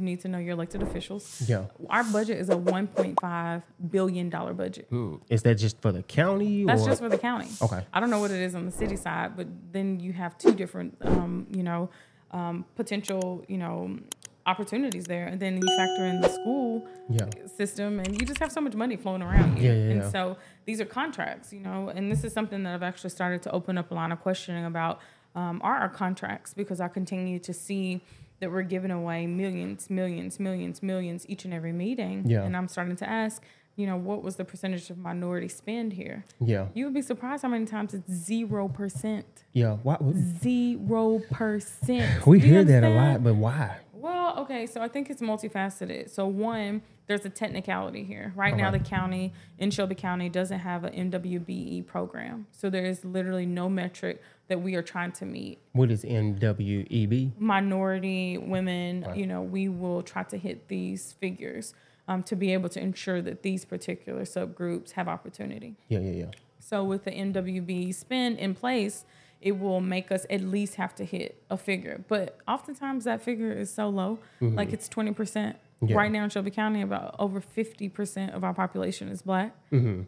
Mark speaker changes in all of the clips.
Speaker 1: You need to know your elected officials.
Speaker 2: Yeah.
Speaker 1: Our budget is a 1.5 billion dollar budget.
Speaker 2: Hmm. Is that just for the county?
Speaker 1: That's
Speaker 2: or?
Speaker 1: just for the county.
Speaker 2: Okay.
Speaker 1: I don't know what it is on the city side, but then you have two different, um, you know, um, potential, you know, opportunities there, and then you factor in the school
Speaker 2: Yeah.
Speaker 1: system, and you just have so much money flowing around you.
Speaker 2: Yeah, yeah,
Speaker 1: and
Speaker 2: yeah.
Speaker 1: so these are contracts, you know, and this is something that I've actually started to open up a line of questioning about. Um, are our contracts because I continue to see that we're giving away millions, millions, millions, millions each and every meeting,
Speaker 2: Yeah.
Speaker 1: and I'm starting to ask, you know, what was the percentage of minority spend here?
Speaker 2: Yeah.
Speaker 1: You would be surprised how many times it's zero percent.
Speaker 2: Yeah. Why?
Speaker 1: Zero percent.
Speaker 2: We
Speaker 1: you
Speaker 2: hear that a lot, but why?
Speaker 1: Well, okay, so I think it's multifaceted. So one, there's a technicality here. Right now, the county in Shelby County doesn't have an MWBE program, so there is literally no metric that we are trying to meet.
Speaker 2: What is NWEB?
Speaker 1: Minority women, you know, we will try to hit these figures um, to be able to ensure that these particular subgroups have opportunity.
Speaker 2: Yeah, yeah, yeah.
Speaker 1: So with the NWB spend in place, it will make us at least have to hit a figure. But oftentimes that figure is so low, like it's twenty percent.
Speaker 2: Yeah.
Speaker 1: Right now in Shelby County, about over fifty percent of our population is black,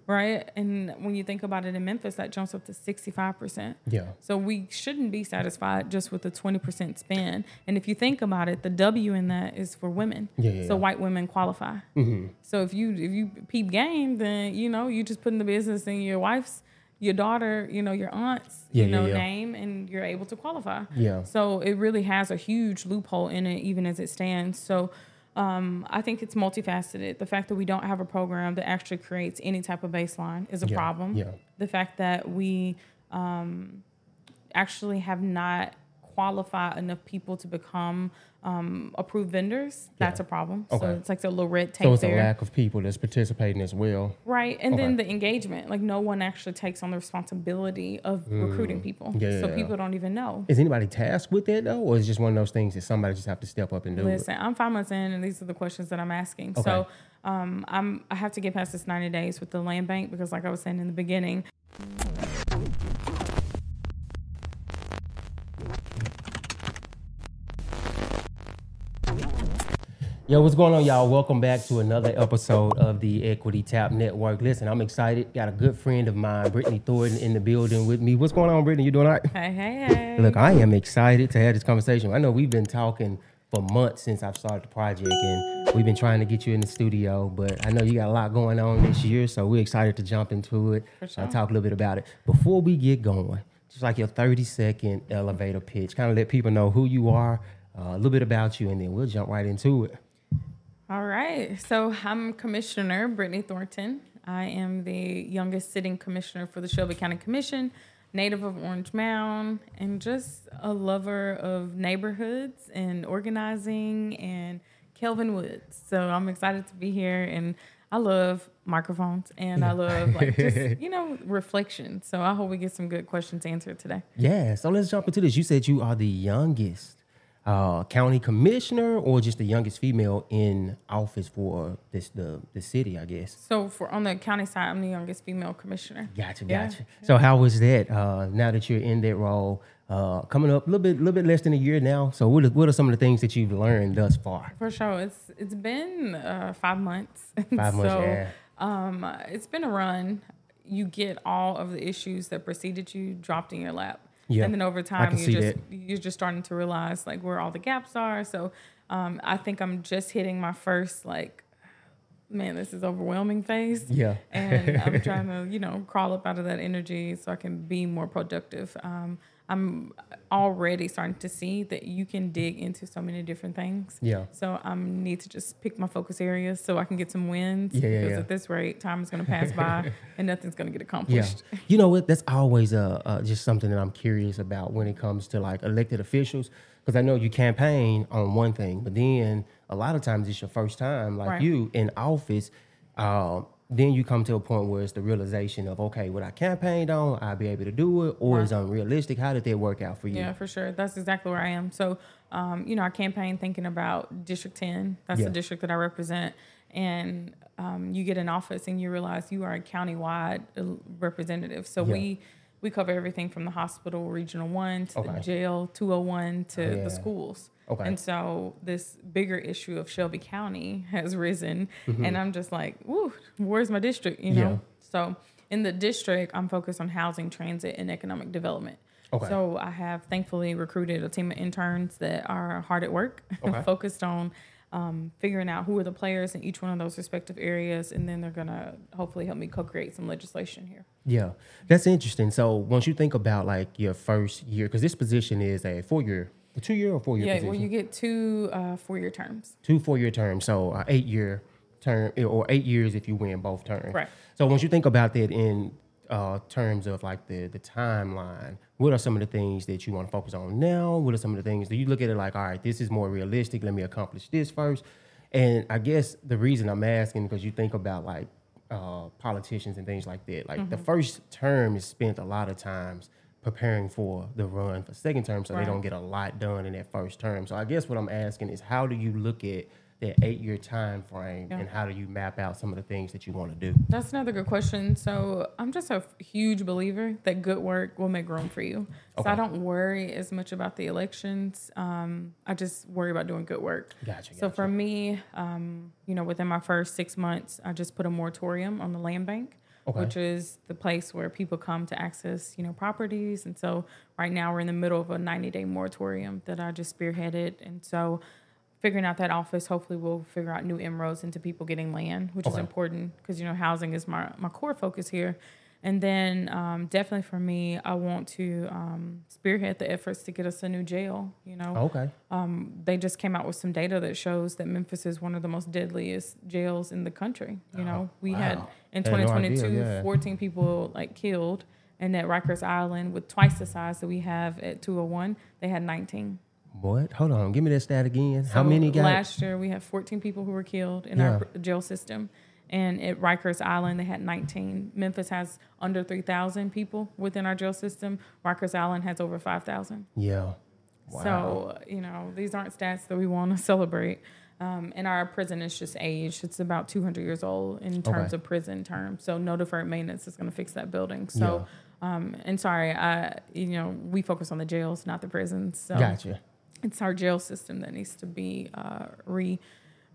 Speaker 1: right? And when you think about it in Memphis, that jumps up to sixty-five percent.
Speaker 2: Yeah.
Speaker 1: So we shouldn't be satisfied just with the twenty percent spend. And if you think about it, the W in that is for women.
Speaker 2: Yeah, yeah,
Speaker 1: so
Speaker 2: yeah.
Speaker 1: white women qualify. Hmm. So if you if you peep game, then you know you just put in the business in your wife's, your daughter, you know your aunt's,
Speaker 2: Yeah,
Speaker 1: you
Speaker 2: yeah,
Speaker 1: know
Speaker 2: yeah.
Speaker 1: name, and you're able to qualify.
Speaker 2: Yeah.
Speaker 1: So it really has a huge loophole in it, even as it stands. So. Um, I think it's multifaceted. The fact that we don't have a program that actually creates any type of baseline is a
Speaker 2: Yeah,
Speaker 1: problem.
Speaker 2: yeah.
Speaker 1: The fact that we um, actually have not qualified enough people to become um, approved vendors, that's a problem.
Speaker 2: Okay.
Speaker 1: So it's like the little red tape
Speaker 2: So it's
Speaker 1: there.
Speaker 2: a lack of people that's participating as well.
Speaker 1: Right. And then the engagement. Like no one actually takes on the responsibility of recruiting people.
Speaker 2: Mm. Yeah,
Speaker 1: so people don't even know.
Speaker 2: Is anybody tasked with that though, or is it just one of those things that somebody just have to step up and do
Speaker 1: Listen, I'm five months in, and these are the questions that I'm asking.
Speaker 2: Okay.
Speaker 1: So um, I'm I have to get past this 90 days with the land bank because, like I was saying in the beginning,
Speaker 2: Yo, what's going on, y'all? Welcome back to another episode of the Equity Tap Network. Listen, I'm excited. Got a good friend of mine, Britney Thornton, in the building with me. What's going on, Britney? You doing all right?
Speaker 1: hey, hey, hey.
Speaker 2: Look, I am excited to have this conversation. I know we've been talking for months since I've started the project, and we've been trying to get you in the studio. But I know you got a lot going on this year, so we're excited to jump into it.
Speaker 1: For
Speaker 2: and
Speaker 1: sure.
Speaker 2: talk a little bit about it. Before we get going, just like your 30 second elevator pitch, kind of let people know who you are, uh, a little bit about you, and then we'll jump right into it.
Speaker 1: All right. So I'm Commissioner Britney Thornton. I am the youngest sitting commissioner for the Shelby County Commission, native of Orange Mound, and just a lover of neighborhoods and organizing and Kelvin Woods. So I'm excited to be here and I love microphones and I love like just, you know, reflection. So I hope we get some good questions answered today.
Speaker 2: Yeah, so let's jump into this. You said you are the youngest uh, county commissioner, or just the youngest female in office for this the the city, I guess.
Speaker 1: So for on the county side, I'm the youngest female commissioner.
Speaker 2: Gotcha,
Speaker 1: Yeah.
Speaker 2: gotcha. So how was that? Uh, now that you're in that role, uh, coming up a little bit, little bit less than a year now. So what are, what are some of the things that you've learned thus far?
Speaker 1: For sure, it's it's been uh, five months.
Speaker 2: Five months,
Speaker 1: so,
Speaker 2: yeah.
Speaker 1: um, it's been a run. You get all of the issues that preceded you dropped in your lap,
Speaker 2: Yeah,
Speaker 1: and then over time you
Speaker 2: see
Speaker 1: just
Speaker 2: that.
Speaker 1: you're just starting to realize like where all the gaps are. So, um, I think I'm just hitting my first like, man, this is overwhelming phase.
Speaker 2: Yeah.
Speaker 1: and I'm trying to, you know, crawl up out of that energy so I can be more productive. Um, I'm already starting to see that you can dig into so many different things.
Speaker 2: Yeah.
Speaker 1: So I um, need to just pick my focus areas so I can get some wins.
Speaker 2: Yeah, yeah,
Speaker 1: because
Speaker 2: yeah.
Speaker 1: at this rate, time is going to pass by and nothing's going to get accomplished.
Speaker 2: Yeah, you know what? That's always uh, uh, just something that I'm curious about when it comes to like elected officials, because I know you campaign on one thing, but then a lot of times it's your first time, like
Speaker 1: Right.
Speaker 2: you in office. Um, then you come to a point where it's the realization of okay, what I campaigned on, I'll be able to do it, or
Speaker 1: Right.
Speaker 2: it's unrealistic. How did that work out for you?
Speaker 1: Yeah, for sure. That's exactly where I am. So, um, you know, I campaign thinking about District 10. That's
Speaker 2: Yeah.
Speaker 1: the district that I represent. And um, you get in office and you realize you are a countywide uh, representative. So
Speaker 2: Yeah.
Speaker 1: we we cover everything from the hospital, Regional 1, to
Speaker 2: Okay.
Speaker 1: the jail, 201, to
Speaker 2: Oh, yeah.
Speaker 1: the schools.
Speaker 2: Okay.
Speaker 1: And so this bigger issue of Shelby County has risen, and I'm just like, "Woo, where's my district?" You know.
Speaker 2: Yeah.
Speaker 1: So in the district, I'm focused on housing, transit, and economic development.
Speaker 2: Okay.
Speaker 1: So I have thankfully recruited a team of interns that are hard at work,
Speaker 2: Okay.
Speaker 1: focused on um, figuring out who are the players in each one of those respective areas, and then they're gonna hopefully help me co-create some legislation here.
Speaker 2: Yeah, that's interesting. So once you think about like your first year, because this position is a four year, a two year or four year
Speaker 1: Yeah,
Speaker 2: position,
Speaker 1: well, you get two uh, four-year terms.
Speaker 2: two four year terms, so uh, eight year term or eight years if you win both terms.
Speaker 1: Right.
Speaker 2: So once you think about that in uh, terms of like the the timeline, what are some of the things that you want to focus on now? What are some of the things that you look at it like, all right, this is more realistic. Let me accomplish this first. And I guess the reason I'm asking because you think about like uh, politicians and things like that. Like the first term is spent a lot of times preparing for the run for second term, so
Speaker 1: Right.
Speaker 2: they don't get a lot done in that first term. So I guess what I'm asking is, how do you look at that eight year time frame,
Speaker 1: Yeah.
Speaker 2: and how do you map out some of the things that you want to do?
Speaker 1: That's another good question. So I'm just a f- huge believer that good work will make room for you. So I don't worry as much about the elections. Um, I just worry about doing good work.
Speaker 2: Gotcha.
Speaker 1: So
Speaker 2: gotcha.
Speaker 1: for me, um, you know, within my first six months, I just put a moratorium on the land bank,
Speaker 2: Okay.
Speaker 1: which is the place where people come to access, you know, properties. And so right now we're in the middle of a 90 day moratorium that I just spearheaded. And so figuring out that office, hopefully we'll figure out new inroads into people getting land, which is important because, you know, housing is my, my core focus here. And then um, definitely for me, I want to um, spearhead the efforts to get us a new jail, you know
Speaker 2: okay.
Speaker 1: um, they just came out with some data that shows that Memphis is one of the most deadliest jails in the country. You know, we had
Speaker 2: wow.
Speaker 1: in
Speaker 2: Had no
Speaker 1: 2022
Speaker 2: idea, yeah.
Speaker 1: 14 people like killed, and at Rikers Island, with twice the size that we have at 201, they had 19.
Speaker 2: What? Hold on. Give me that stat again. How many got?
Speaker 1: last year? We had 14 people who were killed in
Speaker 2: Yeah.
Speaker 1: our jail system. And at Rikers Island, they had 19. Memphis has under 3,000 people within our jail system. Rikers Island has over 5,000.
Speaker 2: yeah. Wow.
Speaker 1: So, you know, these aren't stats that we want to celebrate. Um, and our prison is just aged. It's about 200 years old in terms
Speaker 2: Okay.
Speaker 1: of prison terms. So, no deferred maintenance is going to fix that building. So, um, and sorry, I, you know, we focus on the jails, not the prisons. So,
Speaker 2: Gotcha.
Speaker 1: it's our jail system that needs to be uh, re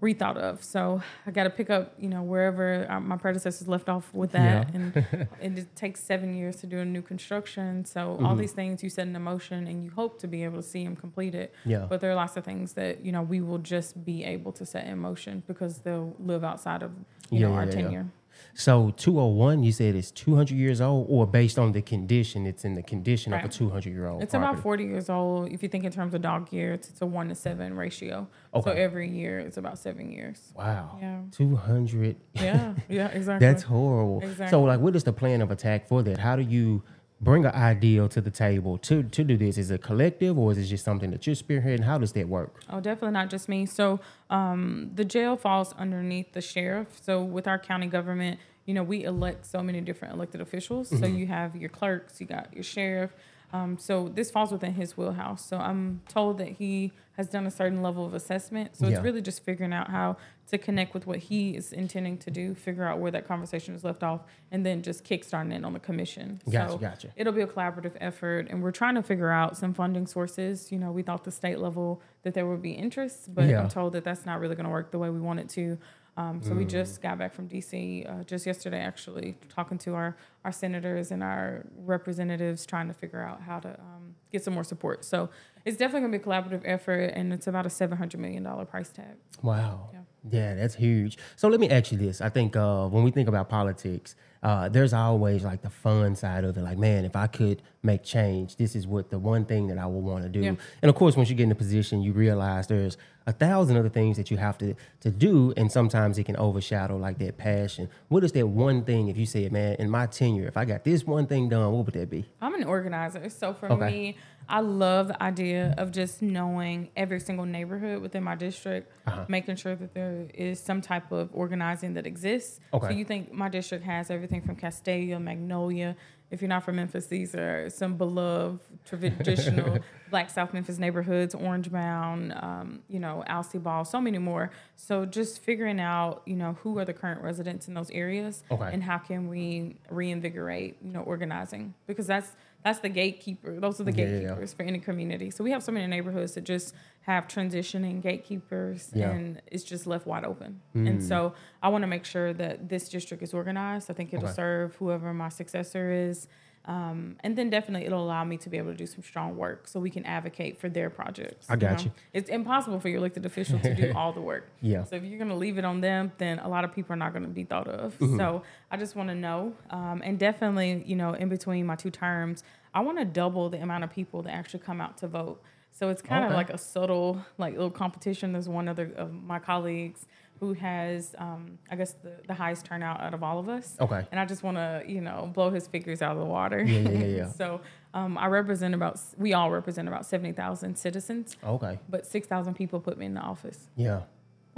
Speaker 1: rethought of. So I got to pick up, you know, wherever uh, my predecessors left off with that, and, and it takes seven years to do a new construction. So all
Speaker 2: Mm-hmm.
Speaker 1: these things you set into motion, and you hope to be able to see them completed.
Speaker 2: Yeah.
Speaker 1: But there are lots of things that you know we will just be able to set in motion because they'll live outside of you
Speaker 2: Yeah,
Speaker 1: know our
Speaker 2: yeah, yeah.
Speaker 1: tenure.
Speaker 2: So 201, you said it's 200 years old, or based on the condition, it's in the condition of a 200 year old.
Speaker 1: It's about 40 years old. If you think in terms of dog years, it's a one to seven ratio.
Speaker 2: Okay.
Speaker 1: So every year it's about seven years.
Speaker 2: Wow.
Speaker 1: Yeah.
Speaker 2: 200.
Speaker 1: Yeah, yeah, exactly.
Speaker 2: That's horrible. So, like, what is the plan of attack for that? How do you bring an ideal to the table to to do this? Is it collective, or is it just something that you're spearheading? How does that work?
Speaker 1: Oh, definitely not just me. So, um, the jail falls underneath the sheriff. So, with our county government, you know, we elect so many different elected officials. So, you have your clerks, you got your sheriff. Um, so, this falls within his wheelhouse. So, I'm told that he has done a certain level of assessment. So,
Speaker 2: Yeah.
Speaker 1: it's really just figuring out how to connect with what he is intending to do, figure out where that conversation is left off, and then just kickstarting it on the commission.
Speaker 2: Gotcha,
Speaker 1: so,
Speaker 2: gotcha.
Speaker 1: it'll be a collaborative effort and we're trying to figure out some funding sources you know we thought the state level that there would be interest but
Speaker 2: Yeah.
Speaker 1: i'm told that that's not really going to work the way we want it to um, so we
Speaker 2: Mm.
Speaker 1: just got back from dc uh, just yesterday actually talking to our our senators and our representatives trying to figure out how to um, get some more support so it's definitely going to be a collaborative effort and it's about a $700 million price tag
Speaker 2: Wow.
Speaker 1: Yeah.
Speaker 2: Yeah, that's huge. So let me ask you this. I think uh, when we think about politics, uh, there's always like the fun side of it. Like, man, if I could make change, this is what the one thing that I would want to do.
Speaker 1: Yeah.
Speaker 2: And of course, once you get in a position, you realize there's a thousand other things that you have to to do, and sometimes it can overshadow like that passion. What is that one thing? If you said, man, in my tenure, if I got this one thing done, what would that be?
Speaker 1: I'm an organizer. So for
Speaker 2: Okay.
Speaker 1: me, I love the idea of just knowing every single neighborhood within my district,
Speaker 2: Uh-huh.
Speaker 1: making sure that there is some type of organizing that exists.
Speaker 2: Okay.
Speaker 1: So you think my district has everything from Castalia, Magnolia. If you're not from Memphis, these are some beloved traditional Black South Memphis neighborhoods, Orange Mound, um, you know, Alcy Ball, so many more. So just figuring out, you know, who are the current residents in those areas
Speaker 2: Okay.
Speaker 1: and how can we reinvigorate, you know, organizing because that's that's the gatekeeper. Those are the
Speaker 2: Yeah, yeah,
Speaker 1: gatekeepers for any community. So we have so many neighborhoods that just have transitioning gatekeepers,
Speaker 2: Yeah.
Speaker 1: and it's just left wide open. And hmm. so I want to make sure that this district is organized. I think it'll
Speaker 2: Okay.
Speaker 1: serve whoever my successor is. Um, and then definitely it'll allow me to be able to do some strong work so we can advocate for their projects.
Speaker 2: I got you.
Speaker 1: It's impossible for your elected official to do all the work.
Speaker 2: Yeah.
Speaker 1: So if you're going to leave it on them, then a lot of people are not going to be thought of.
Speaker 2: Mm-hmm.
Speaker 1: So I just want to know, um, and definitely, you know, in between my two terms, I want to double the amount of people that actually come out to vote. So it's kind
Speaker 2: Okay.
Speaker 1: of like a subtle, like little competition. There's one other of my colleagues who has, um, I guess, the, the highest turnout out of all of us.
Speaker 2: Okay.
Speaker 1: And I just want to, you know, blow his figures out of the water.
Speaker 2: Yeah, yeah, yeah,
Speaker 1: so um, I represent about, we all represent about 70,000 citizens,
Speaker 2: Okay.
Speaker 1: but 6,000 people put me in the office.
Speaker 2: Yeah.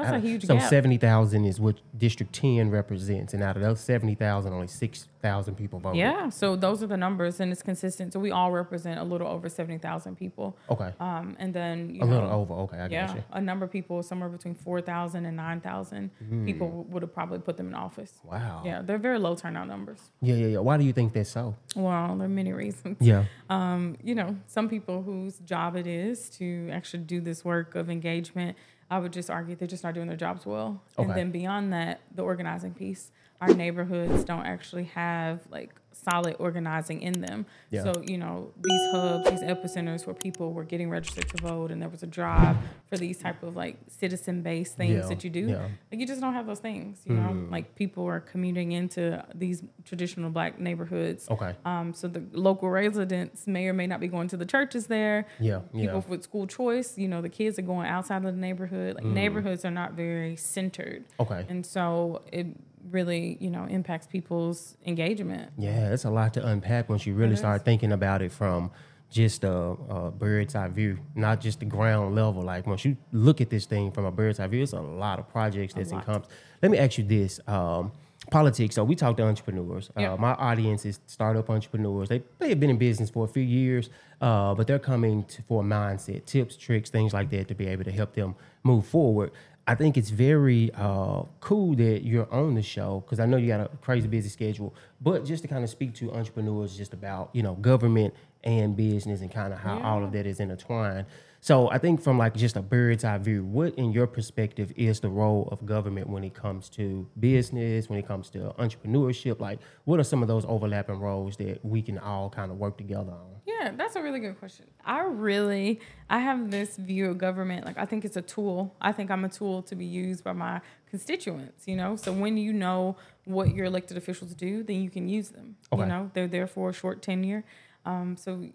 Speaker 1: That's a huge
Speaker 2: So
Speaker 1: gap.
Speaker 2: seventy thousand is what District Ten represents, and out of those seventy thousand, only six thousand people voted.
Speaker 1: Yeah, so those are the numbers, and it's consistent. So we all represent a little over seventy thousand people.
Speaker 2: Okay.
Speaker 1: Um, and then you
Speaker 2: A
Speaker 1: know,
Speaker 2: little over. Okay, I
Speaker 1: yeah,
Speaker 2: got you.
Speaker 1: a number of people, somewhere between four thousand and nine thousand people would have probably put them in office.
Speaker 2: Wow.
Speaker 1: Yeah, they're very low turnout numbers.
Speaker 2: Yeah, yeah, yeah. Why do you think that's so?
Speaker 1: Well, there are many reasons.
Speaker 2: Yeah.
Speaker 1: Um, you know, some people whose job it is to actually do this work of engagement, I would just argue they're just not doing their jobs well. And then beyond that, the organizing piece. Our neighborhoods don't actually have like solid organizing in them.
Speaker 2: Yeah.
Speaker 1: So, you know, these hubs, these epicenters where people were getting registered to vote and there was a drive for these type of like citizen based things
Speaker 2: Yeah,
Speaker 1: that you do.
Speaker 2: yeah.
Speaker 1: Like you just don't have those things, you know? Like people are commuting into these traditional black neighborhoods.
Speaker 2: Okay.
Speaker 1: Um, so the local residents may or may not be going to the churches there.
Speaker 2: Yeah.
Speaker 1: People with school choice, you know, the kids are going outside of the neighborhood. Like neighborhoods are not very centered,
Speaker 2: Okay.
Speaker 1: and so it really, you know, impacts people's engagement.
Speaker 2: Yeah, it's a lot to unpack once you really start thinking about it from just a, a bird's eye view, not just the ground level. Like once you look at this thing from a bird's eye view, it's a lot of projects that's encompassed. Let me ask you this. Um, politics. So we talk to entrepreneurs.
Speaker 1: Yeah.
Speaker 2: Uh, my audience is startup entrepreneurs. They they have been in business for a few years, uh, but they're coming to, for a mindset, tips, tricks, things like that to be able to help them move forward. I think it's very uh, cool that you're on the show because I know you got a crazy busy schedule. But just to kind of speak to entrepreneurs, just about you know government and business and kind of how all of that is intertwined. So I think from like just a bird's eye view, what in your perspective is the role of government when it comes to business, when it comes to entrepreneurship? Like, what are some of those overlapping roles that we can all kind of work together on?
Speaker 1: Yeah, that's a really good question. I really, I have this view of government. Like, I think it's a tool. I think I'm a tool to be used by my constituents, you know? So when you know what your elected officials do, then you can use them.
Speaker 2: Okay.
Speaker 1: You know, they're there for a short tenure. Um, so,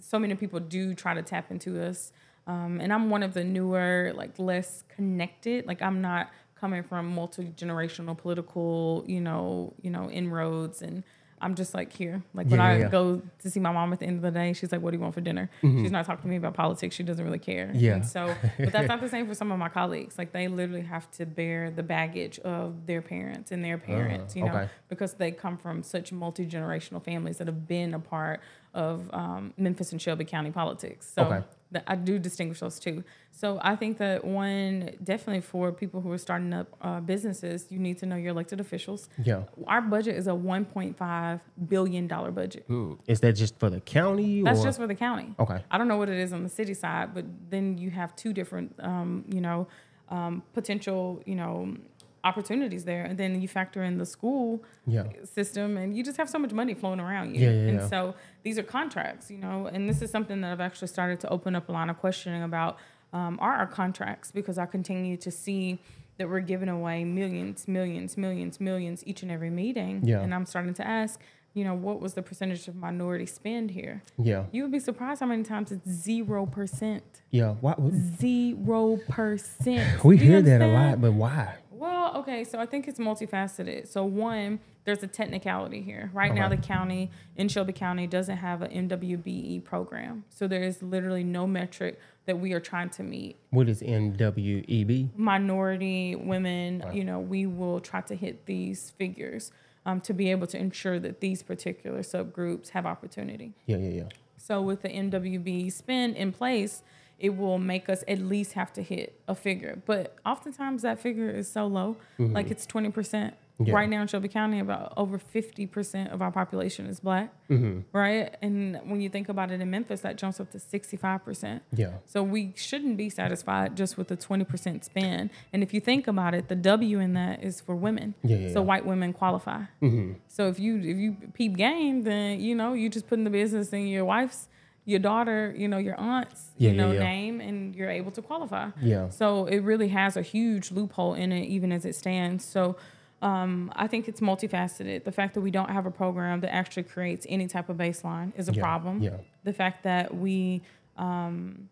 Speaker 1: so many people do try to tap into us. Um, and I'm one of the newer, like, less connected. Like, I'm not coming from multi generational political, you know, you know, inroads and I'm just like here. Like when
Speaker 2: Yeah,
Speaker 1: I
Speaker 2: yeah,
Speaker 1: go to see my mom at the end of the day, she's like, "What do you want for dinner?" She's not talking to me about politics. She doesn't really care.
Speaker 2: Mm-hmm. Yeah.
Speaker 1: And so, but that's not the same for some of my colleagues. Like they literally have to bear the baggage of their parents and their parents, you know,
Speaker 2: Uh, okay.
Speaker 1: because they come from such multi generational families that have been a part of um, Memphis and Shelby County politics. So.
Speaker 2: Okay.
Speaker 1: That I do distinguish those two. So I think that one definitely for people who are starting up uh, businesses, you need to know your elected officials.
Speaker 2: Yeah.
Speaker 1: Our budget is a 1.5 billion dollar budget.
Speaker 2: Hmm. Is that just for the county?
Speaker 1: That's
Speaker 2: or?
Speaker 1: just for the county.
Speaker 2: Okay.
Speaker 1: I don't know what it is on the city side, but then you have two different, um, you know, um, potential, you know, opportunities there, and then you factor in the school
Speaker 2: Yeah.
Speaker 1: system, and you just have so much money flowing around you.
Speaker 2: Yeah, yeah,
Speaker 1: and so these are contracts, you know, and this is something that I've actually started to open up a line of questioning about. Um, are our contracts because I continue to see that we're giving away millions, millions, millions, millions each and every meeting,
Speaker 2: Yeah.
Speaker 1: and I'm starting to ask, you know, what was the percentage of minority spend here?
Speaker 2: Yeah.
Speaker 1: You would be surprised how many times it's zero percent.
Speaker 2: Yeah. Why,
Speaker 1: Zero percent.
Speaker 2: we hear that a lot, but why?
Speaker 1: Well, okay, so I think it's multifaceted. So one, there's a technicality here. Right now, the county in Shelby County doesn't have an MWBE program, so there is literally no metric that we are trying to meet.
Speaker 2: What is NWEB?
Speaker 1: Minority women,
Speaker 2: Right.
Speaker 1: you know, we will try to hit these figures um, to be able to ensure that these particular subgroups have opportunity.
Speaker 2: Yeah, yeah, yeah.
Speaker 1: So with the NWB spend in place, it will make us at least have to hit a figure. But oftentimes that figure is so low, like it's twenty percent.
Speaker 2: Yeah.
Speaker 1: Right now in Shelby County, about over 50% of our population is black,
Speaker 2: Mm-hmm.
Speaker 1: right? And when you think about it in Memphis, that jumps up to 65%.
Speaker 2: Yeah.
Speaker 1: So we shouldn't be satisfied just with the 20% spend. And if you think about it, the W in that is for women.
Speaker 2: Yeah, yeah,
Speaker 1: so
Speaker 2: yeah.
Speaker 1: white women qualify.
Speaker 2: Mm-hmm.
Speaker 1: So if you if you peep game, then you know you just put in the business in your wife's, your daughter, you know your aunt's,
Speaker 2: Yeah,
Speaker 1: you
Speaker 2: yeah,
Speaker 1: know
Speaker 2: yeah.
Speaker 1: name, and you're able to qualify.
Speaker 2: Yeah.
Speaker 1: So it really has a huge loophole in it, even as it stands. So. Um, I think it's multifaceted. The fact that we don't have a program that actually creates any type of baseline is a
Speaker 2: Yeah,
Speaker 1: problem.
Speaker 2: yeah.
Speaker 1: The fact that we um,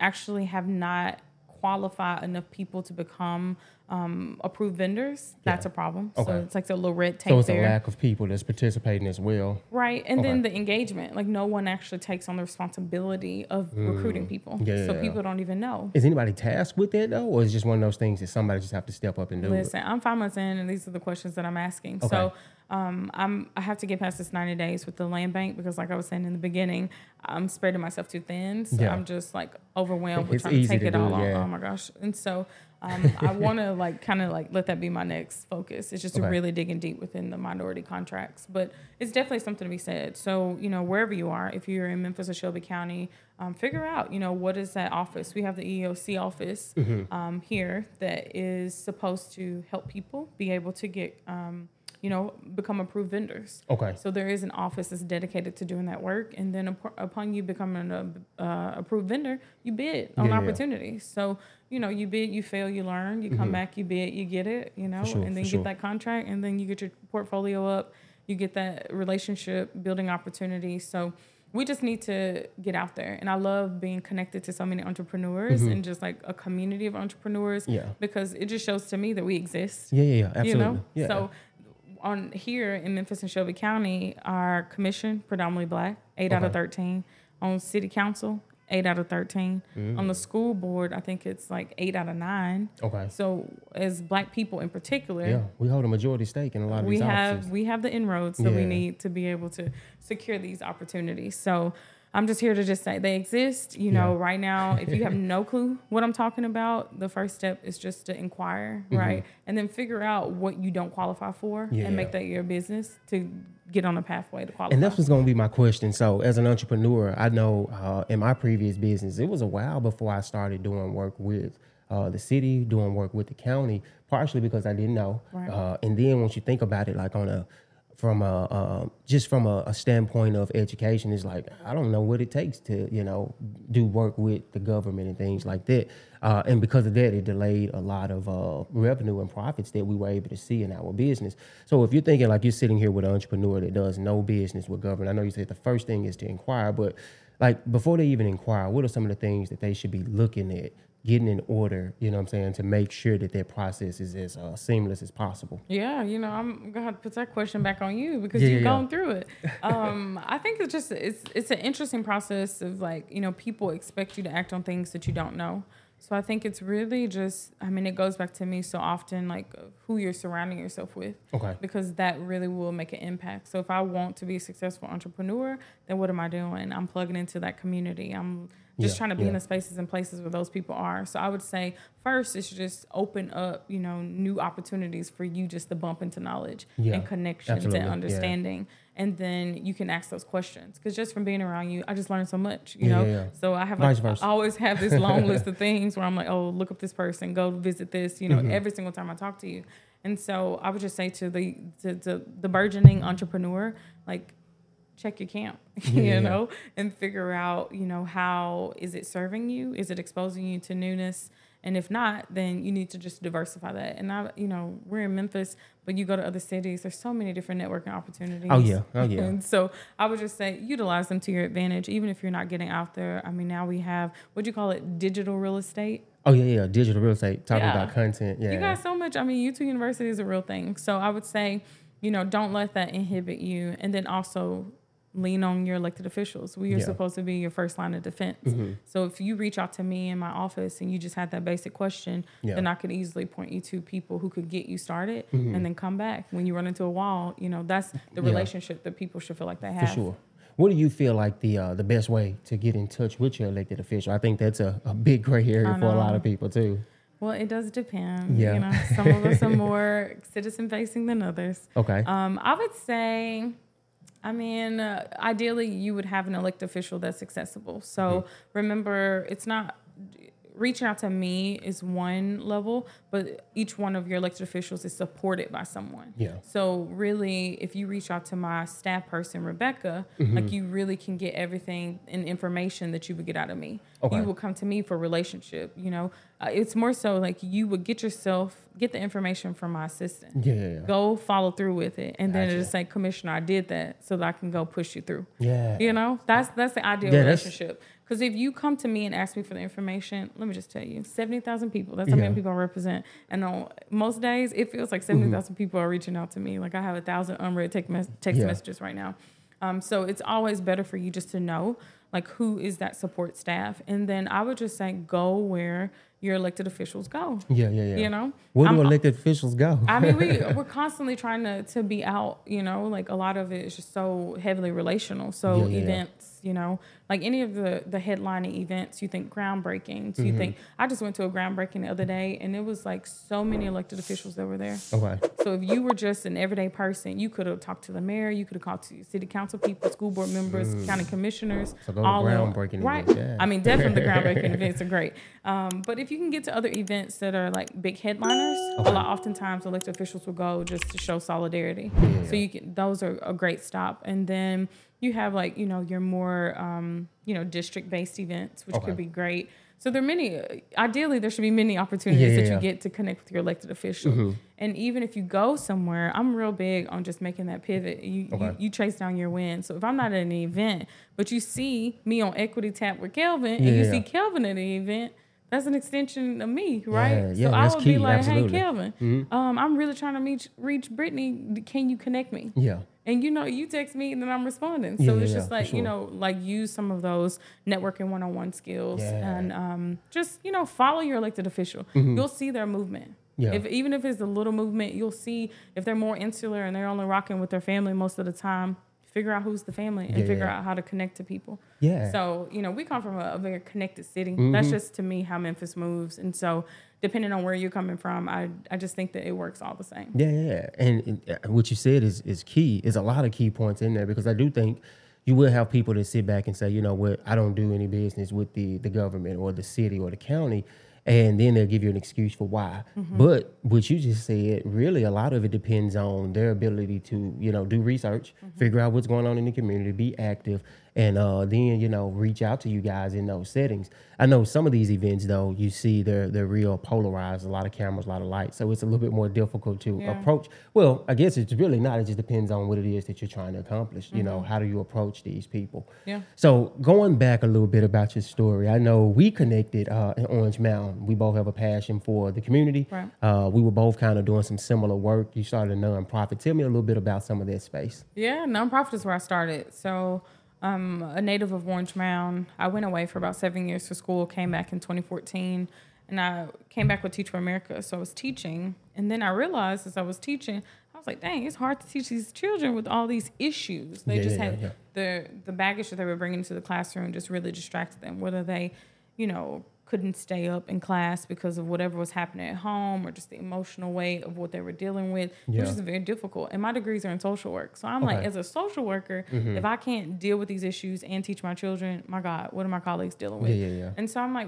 Speaker 1: actually have not qualified enough people to become um, approved vendors, that's a problem. So it's like a little red tape
Speaker 2: So it's a lack of people that's participating as well.
Speaker 1: Right. And then the engagement. Like no one actually takes on the responsibility of recruiting people.
Speaker 2: Mm. Yeah,
Speaker 1: so people don't even know.
Speaker 2: Is anybody tasked with that though, or is it just one of those things that somebody just have to step up and do
Speaker 1: Listen, I'm five months in, and these are the questions that I'm asking.
Speaker 2: Okay.
Speaker 1: So, um, I'm I have to get past this 90 days with the land bank because, like I was saying in the beginning, I'm spreading myself too thin. So
Speaker 2: Yeah.
Speaker 1: I'm just like overwhelmed with
Speaker 2: It's
Speaker 1: trying to take
Speaker 2: to
Speaker 1: it all
Speaker 2: do,
Speaker 1: on.
Speaker 2: yeah.
Speaker 1: Oh my gosh! And so, um, I want to like kind of like let that be my next focus. It's just to
Speaker 2: Okay.
Speaker 1: really digging deep within the minority contracts, but it's definitely something to be said. So you know, wherever you are, if you're in Memphis or Shelby County, um, figure out you know what is that office. We have the EEOC office
Speaker 2: Mm-hmm.
Speaker 1: um, here that is supposed to help people be able to get, um, you know, become approved vendors.
Speaker 2: Okay.
Speaker 1: So there is an office that's dedicated to doing that work, and then up- upon you becoming an uh, approved vendor, you bid on
Speaker 2: Yeah, yeah.
Speaker 1: opportunities. So you know, you bid, you fail, you learn, you come back, you bid, you get it, you know,
Speaker 2: Mm-hmm. sure,
Speaker 1: and then you
Speaker 2: sure.
Speaker 1: get that contract, and then you get your portfolio up, you get that relationship building opportunity. So we just need to get out there, and I love being connected to so many entrepreneurs and just like a community of entrepreneurs
Speaker 2: Mm-hmm. Yeah.
Speaker 1: because it just shows to me that we exist
Speaker 2: Yeah, yeah, yeah, absolutely.
Speaker 1: you know
Speaker 2: yeah.
Speaker 1: so on here in memphis and shelby county our commission predominantly black 8 out of 13 on city council 8 out of 13
Speaker 2: Mm.
Speaker 1: on the school board i think it's like 8 out of 9
Speaker 2: okay.
Speaker 1: so as black people in particular
Speaker 2: Yeah, we hold a majority stake in a lot of
Speaker 1: we
Speaker 2: these
Speaker 1: have
Speaker 2: offices.
Speaker 1: we have the inroads that we need to be able to secure these opportunities so i'm just here to just say they exist you know
Speaker 2: Yeah.
Speaker 1: right now if you have no clue what i'm talking about the first step is just to inquire right and then figure out what you don't qualify for
Speaker 2: Mm-hmm. Yeah.
Speaker 1: and make that your business to get on a pathway to qualify
Speaker 2: And that's what's going to be my question. So, as an entrepreneur, I know uh, in my previous business, it was a while before I started doing work with uh, the city, doing work with the county, partially because I didn't know.
Speaker 1: Right.
Speaker 2: Uh, and then once you think about it, like on a from a uh, just from a, a standpoint of education, is like I don't know what it takes to you know do work with the government and things like that. Uh, and because of that, it delayed a lot of uh, revenue and profits that we were able to see in our business. So if you're thinking like you're sitting here with an entrepreneur that does no business with government, I know you said the first thing is to inquire, but like before they even inquire, what are some of the things that they should be looking at, getting in order? You know what I'm saying to make sure that their process is as uh, seamless as possible.
Speaker 1: Yeah, you know, I'm gonna have to put that question back on you because
Speaker 2: Yeah,
Speaker 1: you've
Speaker 2: yeah, yeah.
Speaker 1: gone through it. Um, I think it's just it's it's an interesting process of like you know people expect you to act on things that you don't know. So I think it's really just I mean it goes back to me so often like who you're surrounding yourself with
Speaker 2: Okay.
Speaker 1: because that really will make an impact. So if I want to be a successful entrepreneur, then what am I doing? I'm plugging into that community. I'm just
Speaker 2: Yeah,
Speaker 1: trying to be in the spaces and places where those people are. So I would say first is just open up, you know, new opportunities for you just to bump into knowledge
Speaker 2: Yeah,
Speaker 1: and connections
Speaker 2: absolutely,
Speaker 1: and
Speaker 2: yeah.
Speaker 1: understanding. And then you can ask those questions because just from being around you, I just learned so much, you
Speaker 2: Yeah,
Speaker 1: know.
Speaker 2: yeah, yeah.
Speaker 1: So I have like. I always have this long list of things where I'm like, oh, look up this person, go visit this, you know,
Speaker 2: Mm-hmm.
Speaker 1: every single time I talk to you. And so I would just say to the to, to the burgeoning entrepreneur, like check your camp,
Speaker 2: Yeah.
Speaker 1: you know, and figure out, you know, how is it serving you? Is it exposing you to newness? And if not, then you need to just diversify that. And I, you know, we're in Memphis, but you go to other cities, there's so many different networking opportunities.
Speaker 2: Oh, yeah. Oh, yeah.
Speaker 1: And so I would just say utilize them to your advantage, even if you're not getting out there. I mean, now we have what do you call it, digital real estate.
Speaker 2: Oh yeah, yeah. Digital real estate, talking
Speaker 1: Yeah.
Speaker 2: about content. Yeah.
Speaker 1: You got so much. I mean, YouTube University is a real thing. So I would say, you know, don't let that inhibit you. And then also lean on your elected officials. We are
Speaker 2: Yeah. Mm-hmm.
Speaker 1: supposed to be your first line of defense. So if you reach out to me in my office and you just had that basic question,
Speaker 2: Yeah.
Speaker 1: then I could easily point you to people who could get you started
Speaker 2: Mm-hmm.
Speaker 1: and then come back. When you run into a wall, you know, that's the
Speaker 2: Yeah.
Speaker 1: relationship that people should feel like they
Speaker 2: For
Speaker 1: have.
Speaker 2: sure. What do you feel like the uh, the best way to get in touch with your elected official? I think that's a, a big gray area for a lot of people too.
Speaker 1: Well, it does depend.
Speaker 2: Yeah.
Speaker 1: You know, some of us are more citizen facing than others.
Speaker 2: Okay.
Speaker 1: Um, I would say, I mean, uh, ideally, you would have an elected official that's accessible. So
Speaker 2: Mm-hmm.
Speaker 1: remember, it's not reaching out to me is one level, but each one of your elected officials is supported by someone.
Speaker 2: Yeah.
Speaker 1: So really, if you reach out to my staff person, Rebecca,
Speaker 2: Mm-hmm.
Speaker 1: like you really can get everything and information that you would get out of me.
Speaker 2: Okay.
Speaker 1: You will come to me for relationship. You know, uh, it's more so like you would get yourself get the information from my assistant
Speaker 2: yeah, yeah, yeah.
Speaker 1: go follow through with it and then
Speaker 2: Gotcha.
Speaker 1: just say commissioner i did that so that i can go push you through
Speaker 2: Yeah.
Speaker 1: you know that's that's the ideal
Speaker 2: Yeah,
Speaker 1: relationship because if you come to me and ask me for the information let me just tell you 70000 people that's how
Speaker 2: Yeah.
Speaker 1: many people i represent and on most days it feels like mm-hmm. 70000 people are reaching out to me like i have a thousand unread text, mes- text
Speaker 2: Yeah.
Speaker 1: messages right now um, so it's always better for you just to know like who is that support staff and then i would just say go where your elected officials go
Speaker 2: Yeah, yeah, yeah.
Speaker 1: you know
Speaker 2: Where do
Speaker 1: I'm- uh,
Speaker 2: elected officials go?
Speaker 1: I mean, we we're constantly trying to to be out. You know, like a lot of it is just so heavily relational. So
Speaker 2: yeah, yeah.
Speaker 1: events, you know, like any of the the headlining events, you think groundbreaking. So you
Speaker 2: Mm-hmm.
Speaker 1: think I just went to a groundbreaking the other day, and it was like so many elected officials that were there.
Speaker 2: okay.
Speaker 1: So if you were just an everyday person, you could have talked to the mayor, you could have talked to city council people, school board members, county commissioners.
Speaker 2: Mm. So
Speaker 1: all
Speaker 2: groundbreaking
Speaker 1: right?
Speaker 2: events, yeah.
Speaker 1: I mean, definitely the groundbreaking events are great. Um, but if you can get to other events that are like big headliners, a lot oftentimes elected officials will go just to show solidarity.
Speaker 2: Yeah.
Speaker 1: So you can those are a great stop, and then you have like you know your more um, you know district based events, which
Speaker 2: Okay.
Speaker 1: could be great. So there are many. Ideally, there should be many opportunities
Speaker 2: Yeah,
Speaker 1: that
Speaker 2: yeah,
Speaker 1: you
Speaker 2: yeah.
Speaker 1: get to connect with your elected official. And even if you go somewhere, I'm real big on just making that pivot. You,
Speaker 2: Okay.
Speaker 1: you you trace down your win. So if I'm not at an event, but you see me on Equity Tap with Kelvin, and you
Speaker 2: yeah.
Speaker 1: see Kelvin at an event, that's an extension of me, right?
Speaker 2: Yeah, yeah,
Speaker 1: so I would
Speaker 2: key,
Speaker 1: be like,
Speaker 2: absolutely.
Speaker 1: hey, Kelvin, um, I'm really trying to reach reach Britney. Can you connect me?
Speaker 2: Yeah.
Speaker 1: And you know, you text me and then I'm responding. So
Speaker 2: yeah,
Speaker 1: it's
Speaker 2: yeah,
Speaker 1: just like,
Speaker 2: sure.
Speaker 1: you know, like use some of those networking one on one skills
Speaker 2: Yeah.
Speaker 1: and um, just, you know, follow your elected official. You'll see their movement.
Speaker 2: Mm-hmm. Yeah.
Speaker 1: If even if it's a little movement, you'll see if they're more insular and they're only rocking with their family most of the time, figure out who's the family and
Speaker 2: Yeah,
Speaker 1: figure
Speaker 2: yeah.
Speaker 1: out how to connect to people.
Speaker 2: Yeah.
Speaker 1: So, you know, we come from a, a very connected city.
Speaker 2: Mm-hmm.
Speaker 1: That's just to me how Memphis moves. And so depending on where you're coming from, I I just think that it works all the same.
Speaker 2: Yeah, yeah. And, and uh, what you said is is key. Is a lot of key points in there because I do think you will have people that sit back and say, you know what, I don't do any business with the the government or the city or the county, and then they'll give you an excuse for why. Mm-hmm. But what you just said, really, a lot of it depends on their ability to, you know, do research, mm-hmm. figure out what's going on in the community, be active, and uh, then you know reach out to you guys in those settings. I know some of these events though, you see they're they're real polarized, a lot of cameras, a lot of lights, so it's a little bit more difficult to
Speaker 1: Yeah.
Speaker 2: approach. Well, I guess it's really not. It just depends on what it is that you're trying to accomplish. You know, how do you approach these people?
Speaker 1: Yeah.
Speaker 2: So going back a little bit about your story, I know we connected uh, in Orange Mound. We both have a passion for the community.
Speaker 1: Right.
Speaker 2: Uh, we were both kind of doing some similar work. You started a nonprofit. Tell me a little bit about some of that space.
Speaker 1: Yeah, nonprofit is where I started. So, um, a native of Orange Mound. I went away for about seven years for school, came back in 2014, and I came back with Teach for America. So I was teaching, and then I realized as I was teaching, I was like, dang, it's hard to teach these children with all these issues. They
Speaker 2: Yeah,
Speaker 1: just
Speaker 2: yeah,
Speaker 1: had
Speaker 2: yeah.
Speaker 1: the the baggage that they were bringing to the classroom just really distracted them. Whether they, you know, couldn't stay up in class because of whatever was happening at home or just the emotional weight of what they were dealing with,
Speaker 2: Yeah.
Speaker 1: which is very difficult. And my degrees are in social work. So I'm like, as a social worker, mm-hmm. if I can't deal with these issues and teach my children, my God, what are my colleagues dealing with?
Speaker 2: Yeah, yeah, yeah.
Speaker 1: And so I'm like,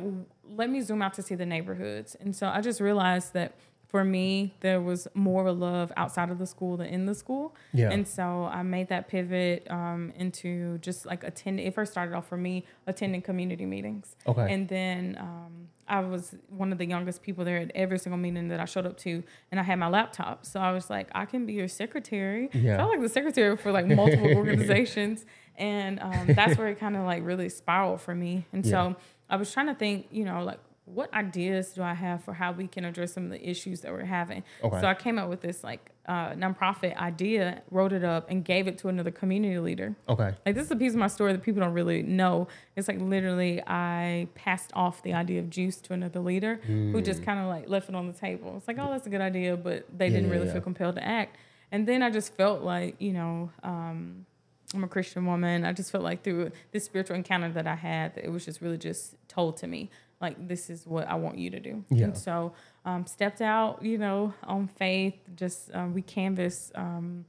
Speaker 1: let me zoom out to see the neighborhoods. And so I just realized that for me, there was more of a love outside of the school than in the school.
Speaker 2: Yeah.
Speaker 1: And so I made that pivot um, into just like attending. It first started off for me attending community meetings.
Speaker 2: Okay.
Speaker 1: And then um, I was one of the youngest people there at every single meeting that I showed up to, and I had my laptop. So I was like, I can be your secretary.
Speaker 2: Yeah.
Speaker 1: So I was like the secretary for like multiple organizations, and um, that's where it kind of like really spiraled for me. And
Speaker 2: Yeah.
Speaker 1: so I was trying to think, you know, like what ideas do I have for how we can address some of the issues that we're having?
Speaker 2: Okay.
Speaker 1: So I came up with this like uh, nonprofit idea, wrote it up, and gave it to another community leader.
Speaker 2: Okay.
Speaker 1: Like this is a piece of my story that people don't really know. It's like literally I passed off the idea of juice to another leader who just kind of like left it on the table. It's like, oh, that's a good idea, but they
Speaker 2: Yeah,
Speaker 1: didn't really
Speaker 2: yeah.
Speaker 1: feel compelled to act. And then I just felt like, you know, um, I'm a Christian woman. I just felt like through this spiritual encounter that I had, it was just really just told to me. Like this is what I want you to do.
Speaker 2: Yeah.
Speaker 1: And so um, stepped out, you know, on faith. Just um, we canvassed um,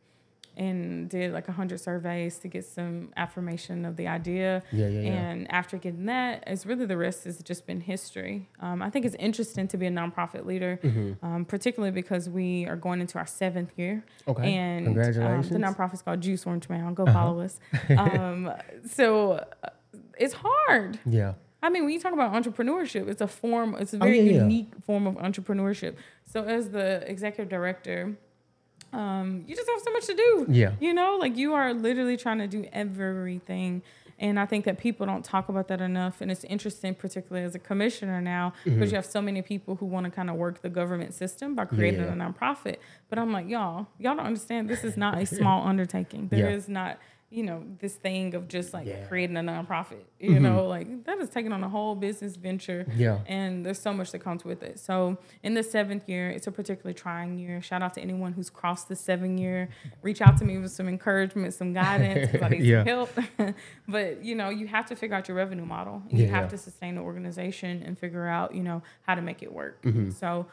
Speaker 1: and did like a hundred surveys to get some affirmation of the idea.
Speaker 2: Yeah, yeah, yeah.
Speaker 1: And after getting that, it's really the rest has just been history. Um, I think it's interesting to be a nonprofit leader,
Speaker 2: Mm-hmm.
Speaker 1: um, particularly because we are going into our seventh year.
Speaker 2: Okay.
Speaker 1: And
Speaker 2: Congratulations. Uh-huh.
Speaker 1: Um, the nonprofit's called Juice Orange Mound. Go follow us. Um, so uh, it's hard.
Speaker 2: Yeah.
Speaker 1: I mean, when you talk about entrepreneurship, it's a form, it's a very
Speaker 2: Oh, yeah, yeah.
Speaker 1: unique form of entrepreneurship. So, as the executive director, um, you just have so much to do.
Speaker 2: Yeah.
Speaker 1: You know, like you are literally trying to do everything. And I think that people don't talk about that enough. And it's interesting, particularly as a commissioner now, because
Speaker 2: Mm-hmm.
Speaker 1: you have so many people who want to kind of work the government system by creating
Speaker 2: yeah.
Speaker 1: a nonprofit. But I'm like, y'all, y'all don't understand. This is not a small undertaking. There is
Speaker 2: Yeah.
Speaker 1: not, you know, this thing of just like
Speaker 2: Yeah. Mm-hmm.
Speaker 1: creating a nonprofit. You know, like that is taking on a whole business venture.
Speaker 2: Yeah.
Speaker 1: And there's so much that comes with it. So in the seventh year, it's a particularly trying year. Shout out to anyone who's crossed the seven year. Reach out to me with some encouragement, some guidance, because I need
Speaker 2: Yeah.
Speaker 1: help. but you know, you have to figure out your revenue model. You
Speaker 2: Yeah,
Speaker 1: have to sustain the organization and figure out, you know, how to make it work.
Speaker 2: Mm-hmm.
Speaker 1: So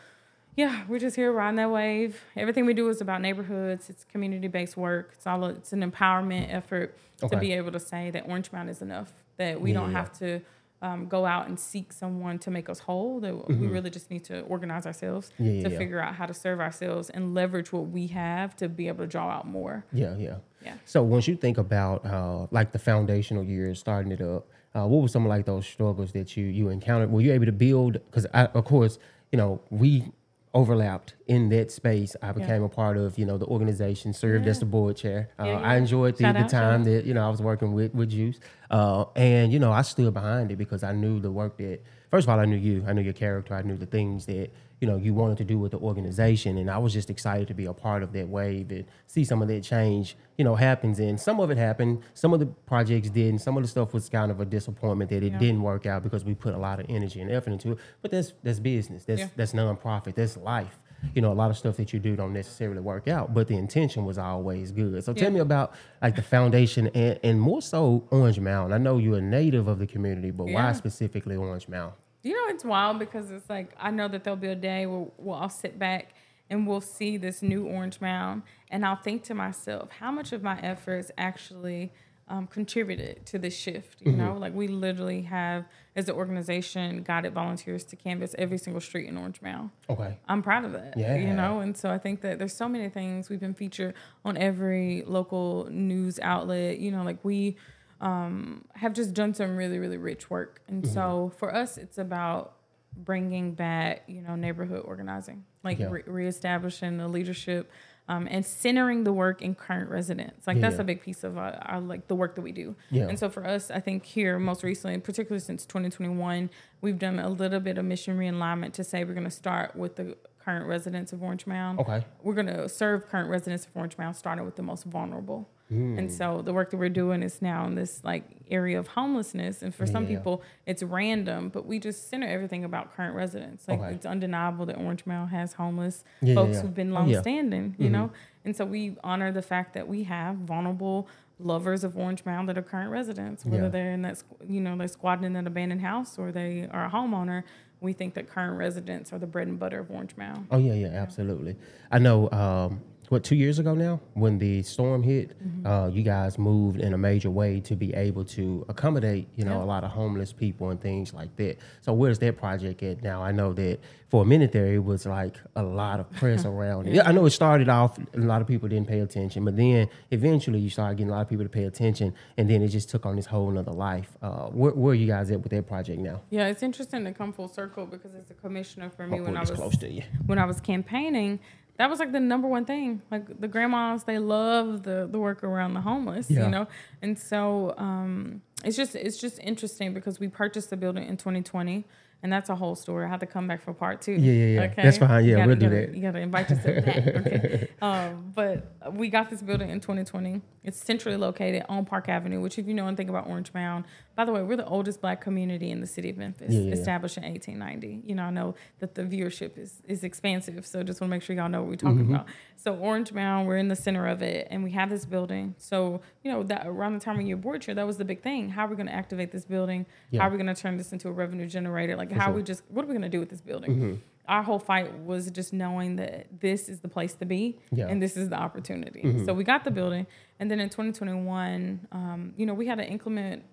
Speaker 1: yeah, we're just here riding that wave. Everything we do is about neighborhoods. It's community based work. It's all it's an empowerment effort
Speaker 2: Okay.
Speaker 1: to be able to say that Orange Mound is enough. That we don't
Speaker 2: Yeah.
Speaker 1: have to um, go out and seek someone to make us whole. That we really just need to organize ourselves
Speaker 2: Mm-hmm. Yeah,
Speaker 1: to
Speaker 2: yeah.
Speaker 1: figure out how to serve ourselves and leverage what we have to be able to draw out more.
Speaker 2: Yeah, yeah.
Speaker 1: Yeah.
Speaker 2: So once you think about uh, like the foundational years, starting it up, uh, what were some of like those struggles that you you encountered? Were you able to build? Because of course, you know we overlapped in that space. I became a part of you know the organization, served as the board chair. Uh,
Speaker 1: Yeah,
Speaker 2: I enjoyed the, the time that you know I was working with with Juice, uh, and you know I stood behind it because I knew the work that. First of all, I knew you. I knew your character. I knew the things that you know you wanted to do with the organization, and I was just excited to be a part of that wave and see some of that change. You know, happens, and some of it happened. Some of the projects did, and some of the stuff was kind of a disappointment that it
Speaker 1: Yeah.
Speaker 2: didn't work out because we put a lot of energy and effort into it. But that's that's business. That's
Speaker 1: Yeah.
Speaker 2: that's nonprofit. That's life. You know, a lot of stuff that you do don't necessarily work out, but the intention was always good. So tell me about like the foundation and, and more so Orange Mound. I know you're a native of the community, but why specifically Orange Mound?
Speaker 1: You know, it's wild because it's like I know that there'll be a day where we'll all sit back and we'll see this new Orange Mound, and I'll think to myself, how much of my efforts actually um, contributed to this shift? You know, like we literally have, as an organization, guided volunteers to canvas every single street in Orange Mound.
Speaker 2: Okay.
Speaker 1: I'm proud of that.
Speaker 2: Yeah.
Speaker 1: You know, and so I think that there's so many things we've been featured on every local news outlet. You know, like we um, have just done some really, really rich work. And
Speaker 2: Mm-hmm.
Speaker 1: so for us, it's about bringing back, you know, neighborhood organizing, like
Speaker 2: Yeah.
Speaker 1: re- reestablishing the leadership. Um, and centering the work in current residents, like
Speaker 2: Yeah,
Speaker 1: that's a big piece of our, our like the work that we do.
Speaker 2: Yeah.
Speaker 1: And so for us, I think here most recently, particularly since 2021, we've done a little bit of mission realignment to say we're going to start with the current residents of Orange Mound.
Speaker 2: Okay.
Speaker 1: We're going to serve current residents of Orange Mound, starting with the most vulnerable.
Speaker 2: Mm.
Speaker 1: And so the work that we're doing is now in this like area of homelessness. And for some
Speaker 2: Yeah.
Speaker 1: people, it's random, but we just center everything about current residents. Like
Speaker 2: Okay.
Speaker 1: it's undeniable that Orange Mound has homeless
Speaker 2: Yeah,
Speaker 1: folks
Speaker 2: yeah.
Speaker 1: who've been
Speaker 2: Oh,
Speaker 1: longstanding, you know? And so we honor the fact that we have vulnerable lovers of Orange Mound that are current residents, whether they're in that, you know, they're squatting in an abandoned house or they are a homeowner. We think that current residents are the bread and butter of Orange Mound.
Speaker 2: Oh yeah, yeah, absolutely. I know. Um, what two years ago now, when the storm hit,
Speaker 1: Mm-hmm.
Speaker 2: uh, you guys moved in a major way to be able to accommodate, you know,
Speaker 1: Yeah.
Speaker 2: a lot of homeless people and things like that. So where's that project at now? I know that for a minute there, it was like a lot of press around it. Yeah, I know it started off, a lot of people didn't pay attention, but then eventually you started getting a lot of people to pay attention, and then it just took on this whole nother life. Uh, where, where are you guys at with that project now?
Speaker 1: Yeah, it's interesting to come full circle because as a commissioner for me when I was
Speaker 2: close to you.
Speaker 1: when I was campaigning, that was like the number one thing. Like the grandmas, they love the the work around the homeless,
Speaker 2: Yeah.
Speaker 1: you know. And so um, it's just it's just interesting because we purchased the building in 2020. And that's a whole story. I have to come back for part two.
Speaker 2: Yeah, yeah, yeah. Okay? That's fine. Yeah,
Speaker 1: gotta-
Speaker 2: we'll do
Speaker 1: gotta-
Speaker 2: that.
Speaker 1: You got to invite yourself back. Okay. um, but we got this building in 2020. It's centrally located on Park Avenue, which, if you know anything about Orange Mound, by the way, we're the oldest black community in the city of Memphis,
Speaker 2: Yeah, yeah,
Speaker 1: established in 1890. You know, I know that the viewership is, is expansive, so just want to make sure y'all know what we're talking
Speaker 2: Mm-hmm.
Speaker 1: about. So Orange Mound, we're in the center of it, and we have this building. So you know that around the time when you're board chair, that was the big thing. How are we going to activate this building?
Speaker 2: Yeah.
Speaker 1: How are we going to turn this into a revenue generator? Like Like, how
Speaker 2: sure.
Speaker 1: we just, what are we going to do with this building? Our whole fight was just knowing that this is the place to be
Speaker 2: Yeah.
Speaker 1: and this is the opportunity. So we got the building. And then in 2021, um, you know, we had an inclement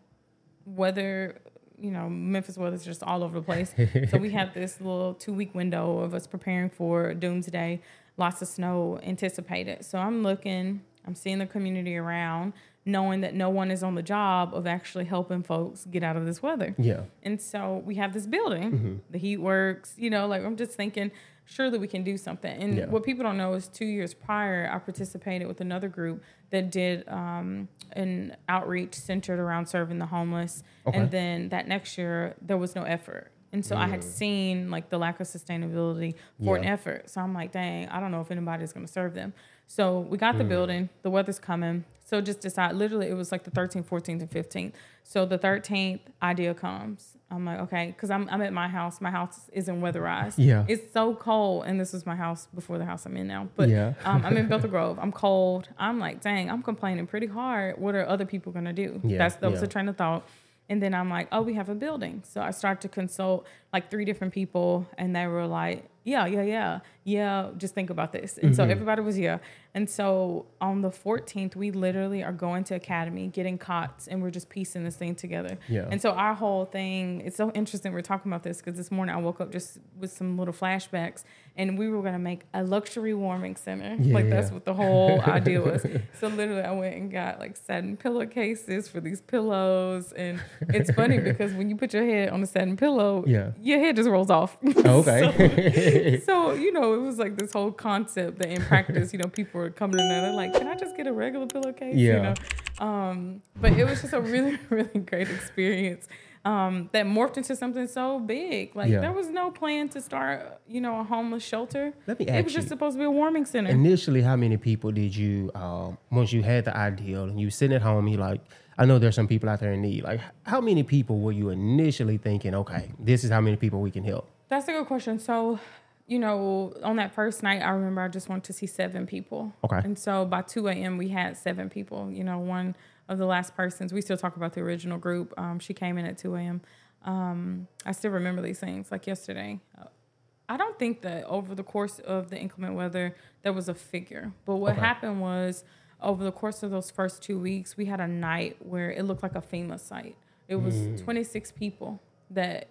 Speaker 1: weather you know memphis weather's just all over the place so we had this little two week window of us preparing for doomsday lots of snow anticipated so i'm looking i'm seeing the community around knowing that no one is on the job of actually helping folks get out of this weather
Speaker 2: Yeah.
Speaker 1: and so we have this building, mm-hmm. the heat works, you know, like I'm just thinking, surely we can do something. And
Speaker 2: Yeah.
Speaker 1: what people don't know is two years prior, I participated with another group that did um, an outreach centered around serving the homeless.
Speaker 2: Okay.
Speaker 1: And then that next year, there was no effort. And so I had mm. seen like the lack of sustainability for an effort. So I'm like, dang, I don't know if anybody's going to serve them. So we got the mm. building, the weather's coming. So just decide, literally, it was like the 13th, 14th, and 15th. So the 13th idea comes. I'm like, okay, because I'm, I'm at my house. My house isn't weatherized.
Speaker 2: Yeah.
Speaker 1: It's so cold. And this was my house before the house I'm in now. But
Speaker 2: Yeah.
Speaker 1: um, I'm in Bethel Grove. I'm cold. I'm like, dang, I'm complaining pretty hard. What are other people going to do?
Speaker 2: Yeah,
Speaker 1: That's That was
Speaker 2: yeah.
Speaker 1: the train of thought. And then I'm like, oh, we have a building. So I start to consult like three different people, and they were like, yeah, yeah, yeah, yeah, just think about this. And so
Speaker 2: Mm-hmm.
Speaker 1: everybody was, yeah. And so on the 14th, we literally are going to Academy, getting cots, and we're just piecing this thing together.
Speaker 2: Yeah.
Speaker 1: And so our whole thing, it's so interesting we're talking about this because this morning I woke up just with some little flashbacks, and we were going to make a luxury warming center. Like that's
Speaker 2: Yeah.
Speaker 1: what the whole idea was. So literally, I went and got like satin pillowcases for these pillows, and it's funny because when you put your head on a satin pillow,
Speaker 2: Yeah.
Speaker 1: your head just rolls off.
Speaker 2: Oh, okay.
Speaker 1: so you know, it was like this whole concept that in practice, you know, people were coming in there, they're like, "Can I just get a regular pillowcase?" You
Speaker 2: Yeah.
Speaker 1: know, um, but it was just a really, really great experience. Um, that morphed into something so big. Like
Speaker 2: Yeah.
Speaker 1: there was no plan to start, you know, a homeless shelter.
Speaker 2: Let me
Speaker 1: It
Speaker 2: ask
Speaker 1: was just
Speaker 2: you.
Speaker 1: supposed to be a warming center.
Speaker 2: Initially, how many people did you, um, once you had the ideal and you sitting at home, you like, I know there's some people out there in need. Like, how many people were you initially thinking, okay, this is how many people we can help?
Speaker 1: That's a good question. So, you know, on that first night, I remember I just wanted to see seven people.
Speaker 2: Okay.
Speaker 1: And so by 2 a.m., we had seven people. You know, one of the last persons, we still talk about the original group. Um, she came in at 2 a.m. Um, I still remember these things like yesterday. I don't think that over the course of the inclement weather, there was a figure. But what
Speaker 2: Okay.
Speaker 1: happened was over the course of those first two weeks, we had a night where it looked like a FEMA site. It was 26 people that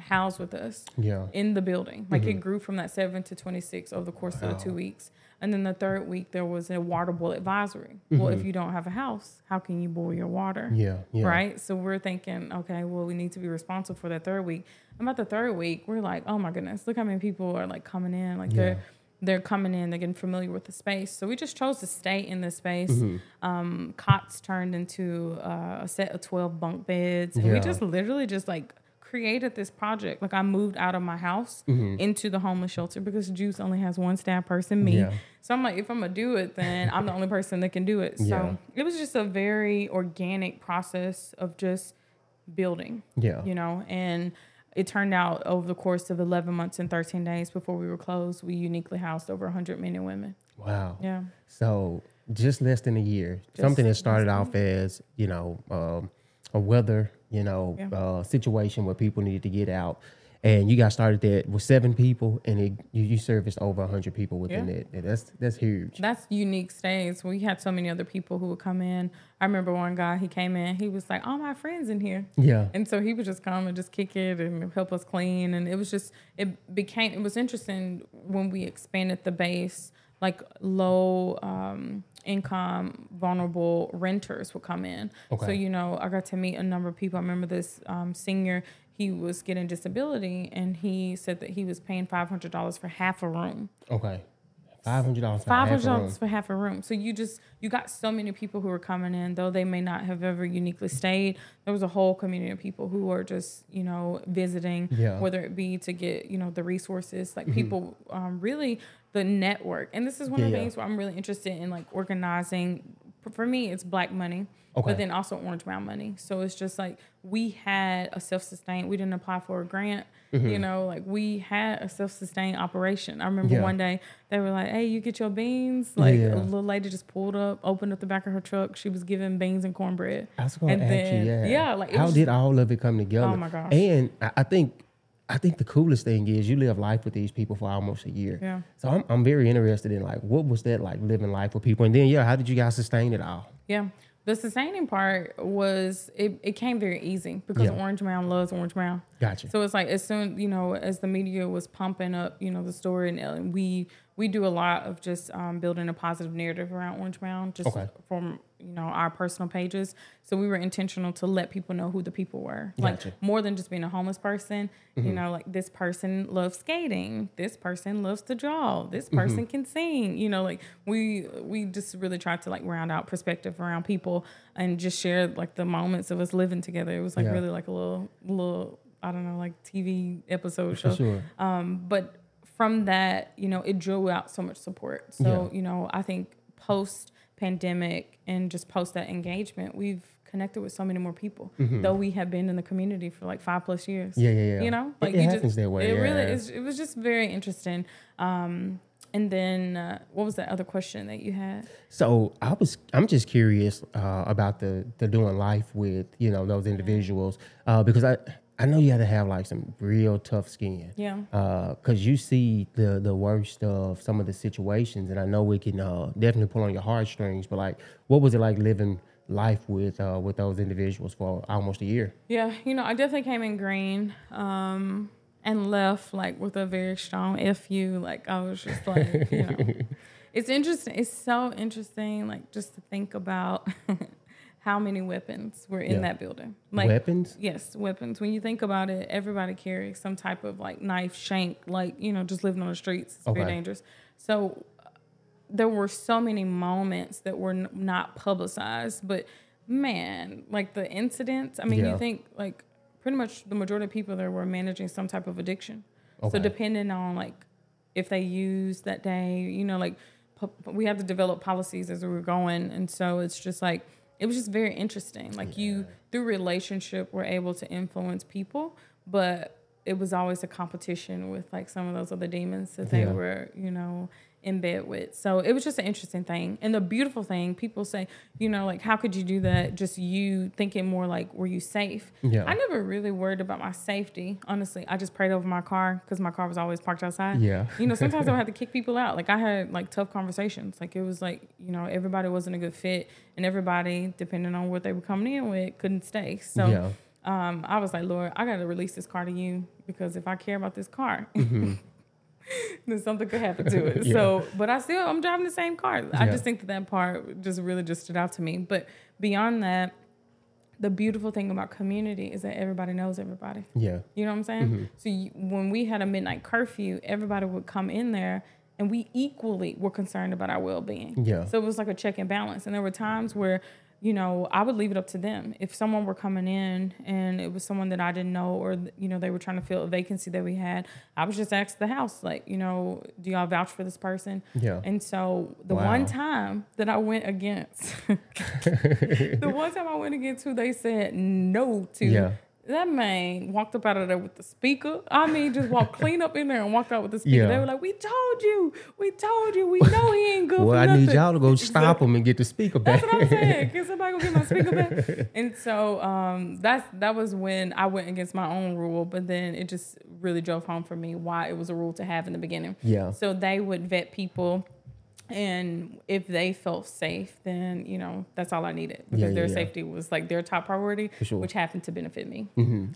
Speaker 1: housed with us
Speaker 2: Yeah.
Speaker 1: in the building. Like it grew from that seven to 26 over the course of the two weeks. And then the third week, there was a water boil advisory. Well, if you don't have a house, how can you boil your water?
Speaker 2: Yeah. Yeah.
Speaker 1: Right. So we're thinking, okay, well, we need to be responsible for that third week. About the third week, we're like, oh my goodness, look how many people are like coming in. Like
Speaker 2: Yeah.
Speaker 1: they're they're coming in, they're getting familiar with the space. So we just chose to stay in this space.
Speaker 2: Mm-hmm.
Speaker 1: Um, cots turned into uh, a set of twelve bunk beds, and we just literally just like created this project. Like I moved out of my house into the homeless shelter because Juice only has one staff person, me.
Speaker 2: Yeah.
Speaker 1: So I'm like, if I'm gonna do it, then I'm the only person that can do it. So
Speaker 2: Yeah.
Speaker 1: it was just a very organic process of just building,
Speaker 2: Yeah.
Speaker 1: you know, and it turned out over the course of 11 months and 13 days before we were closed, we uniquely housed over 100 men and women.
Speaker 2: Wow.
Speaker 1: Yeah.
Speaker 2: So just less than a year,
Speaker 1: Just
Speaker 2: something that started off as you know um, a weather, you know,
Speaker 1: Yeah.
Speaker 2: uh, situation where people needed to get out, and you got started that with seven people, and it, you, you serviced over hundred people within
Speaker 1: Yeah.
Speaker 2: it. And that's that's huge.
Speaker 1: That's unique stays. We had so many other people who would come in. I remember one guy, he came in, he was like, all my friends in here.
Speaker 2: Yeah.
Speaker 1: And so he would just come and just kick it and help us clean. And it was just, it became, it was interesting when we expanded the base, like low um, income, vulnerable renters would come in.
Speaker 2: Okay.
Speaker 1: So, you know, I got to meet a number of people. I remember this um, senior, he was getting disability and he said that he was paying $500 for half a room.
Speaker 2: Okay. Five hundred dollars.
Speaker 1: Five hundred dollars for half a room. So you just you got so many people who were coming in, though they may not have ever uniquely stayed. There was a whole community of people who were just you know visiting,
Speaker 2: Yeah.
Speaker 1: whether it be to get you know the resources, like people um, really the network. And this is one
Speaker 2: Yeah,
Speaker 1: of the
Speaker 2: yeah.
Speaker 1: things where I'm really interested in like organizing. For- me, it's Black money,
Speaker 2: Okay.
Speaker 1: but then also Orange Mound money. So it's just like we had a self sustained. We didn't apply for a grant. You know, like we had a self sustained operation. I remember
Speaker 2: Mm-hmm. Yeah.
Speaker 1: one day they were like, "Hey, you get your beans." Like a little lady just pulled up, opened up the back of her truck. She was giving beans and cornbread.
Speaker 2: I was going
Speaker 1: And
Speaker 2: to ask
Speaker 1: then-
Speaker 2: you, yeah.
Speaker 1: yeah, like,
Speaker 2: how
Speaker 1: was
Speaker 2: did all of it come together?
Speaker 1: Oh, my gosh.
Speaker 2: And I think I think the coolest thing is you live life with these people for almost a year.
Speaker 1: Yeah.
Speaker 2: So I'm, I'm very interested in like what was that like living life with people, and then yeah, how did you guys sustain it all?
Speaker 1: Yeah. The sustaining part was it, it came very easy because
Speaker 2: Yeah.
Speaker 1: Orange Mound loves Orange Mound.
Speaker 2: Gotcha.
Speaker 1: So it's like as soon you know as the media was pumping up you know the story and we we do a lot of just um, building a positive narrative around Orange Mound just
Speaker 2: Okay.
Speaker 1: from you know our personal pages. So we were intentional to let people know who the people were, like more than just being a homeless person. You know, like this person loves skating, this person loves to draw, this person can sing. You know, like we we just really tried to like round out perspective around people and just share like the moments of us living together. It was like
Speaker 2: Yeah.
Speaker 1: really like a little little I don't know like TV episode show.
Speaker 2: sure.
Speaker 1: Um, but from that, you know, it drew out so much support. So,
Speaker 2: Yeah.
Speaker 1: you know, I think post pandemic and just post that engagement, we've connected with so many more people. Though we have been in the community for like five plus years.
Speaker 2: Mm-hmm. Yeah, yeah, yeah.
Speaker 1: You know,
Speaker 2: It- it
Speaker 1: you
Speaker 2: happens
Speaker 1: just
Speaker 2: that way,
Speaker 1: It
Speaker 2: yeah.
Speaker 1: really is. It was just very interesting. Um, and then uh, what was the other question that you had?
Speaker 2: So I was, I'm just curious uh, about the the doing life with you know those individuals uh, because I I know you had to have like some real tough skin.
Speaker 1: Yeah.
Speaker 2: Because you see the the worst of some of the situations, and I know it can uh, definitely pull on your heartstrings. But like, what was it like living life with uh, with those individuals for almost a year?
Speaker 1: Yeah, you know, I definitely came in green um, and left like with a very strong fu. Like I was just like, you know, it's interesting. It's so interesting, like just to think about how many weapons were in
Speaker 2: Yeah.
Speaker 1: that building. Like
Speaker 2: Weapons?
Speaker 1: Yes, weapons. When you think about it, everybody carries some type of like knife, shank, like you know, just living on the streets. It's very dangerous. So there were so many moments that were n- not publicized, but man, like the incidents. I mean,
Speaker 2: Yeah.
Speaker 1: you think like pretty much the majority of people there were managing some type of addiction.
Speaker 2: Okay.
Speaker 1: So depending on like if they use that day, you know, like pu- we had to develop policies as we were going, and so it's just like it was just very interesting. Like you through relationship were able to influence people, but it was always a competition with like some of those other demons that they
Speaker 2: Yeah.
Speaker 1: were, you know, in bed with. So it was just an interesting thing. And the beautiful thing, people say, you know, like how could you do that? Just you thinking more like, were you safe?
Speaker 2: Yeah.
Speaker 1: I never really worried about my safety. Honestly, I just prayed over my car because my car was always parked outside.
Speaker 2: Yeah.
Speaker 1: You know, sometimes I would have to kick people out. Like I had like tough conversations. Like it was like, you know, everybody wasn't a good fit and everybody, depending on what they were coming in with, couldn't stay. So
Speaker 2: Yeah.
Speaker 1: um, I was like, Lord, I gotta release this car to you because if I care about this car, then something could happen to it.
Speaker 2: Yeah.
Speaker 1: So, but I still I'm driving the same car. I
Speaker 2: Yeah.
Speaker 1: just think that that part just really just stood out to me. But beyond that, the beautiful thing about community is that everybody knows everybody.
Speaker 2: Yeah.
Speaker 1: You know what I'm saying?
Speaker 2: Mm-hmm.
Speaker 1: So you, when we had a midnight curfew, everybody would come in there, and we equally were concerned about our well being.
Speaker 2: Yeah.
Speaker 1: So it was like a check and balance. And there were times where, you know, I would leave it up to them. If someone were coming in and it was someone that I didn't know, or you know, they were trying to fill a vacancy that we had, I was just ask the house, like, you know, do y'all vouch for this person?
Speaker 2: Yeah.
Speaker 1: And so the
Speaker 2: Wow.
Speaker 1: one time that I went against, the one time I went against who they said no to,
Speaker 2: Yeah.
Speaker 1: That man walked up out of there with the speaker. I mean, just walked clean up in there and walked out with the speaker.
Speaker 2: Yeah.
Speaker 1: They were like, "We told you, we told you, we know he ain't good
Speaker 2: Well, I
Speaker 1: nothing."
Speaker 2: need y'all to go stop him and get the speaker back.
Speaker 1: That's what I'm saying. Can somebody go get my speaker back? And so um, that's that was when I went against my own rule, but then it just really drove home for me why it was a rule to have in the beginning.
Speaker 2: Yeah.
Speaker 1: So they would vet people, and if they felt safe, then you know that's all I needed because
Speaker 2: Yeah, yeah,
Speaker 1: their
Speaker 2: yeah.
Speaker 1: safety was like their top priority,
Speaker 2: sure. Mm-hmm.
Speaker 1: which happened to benefit me.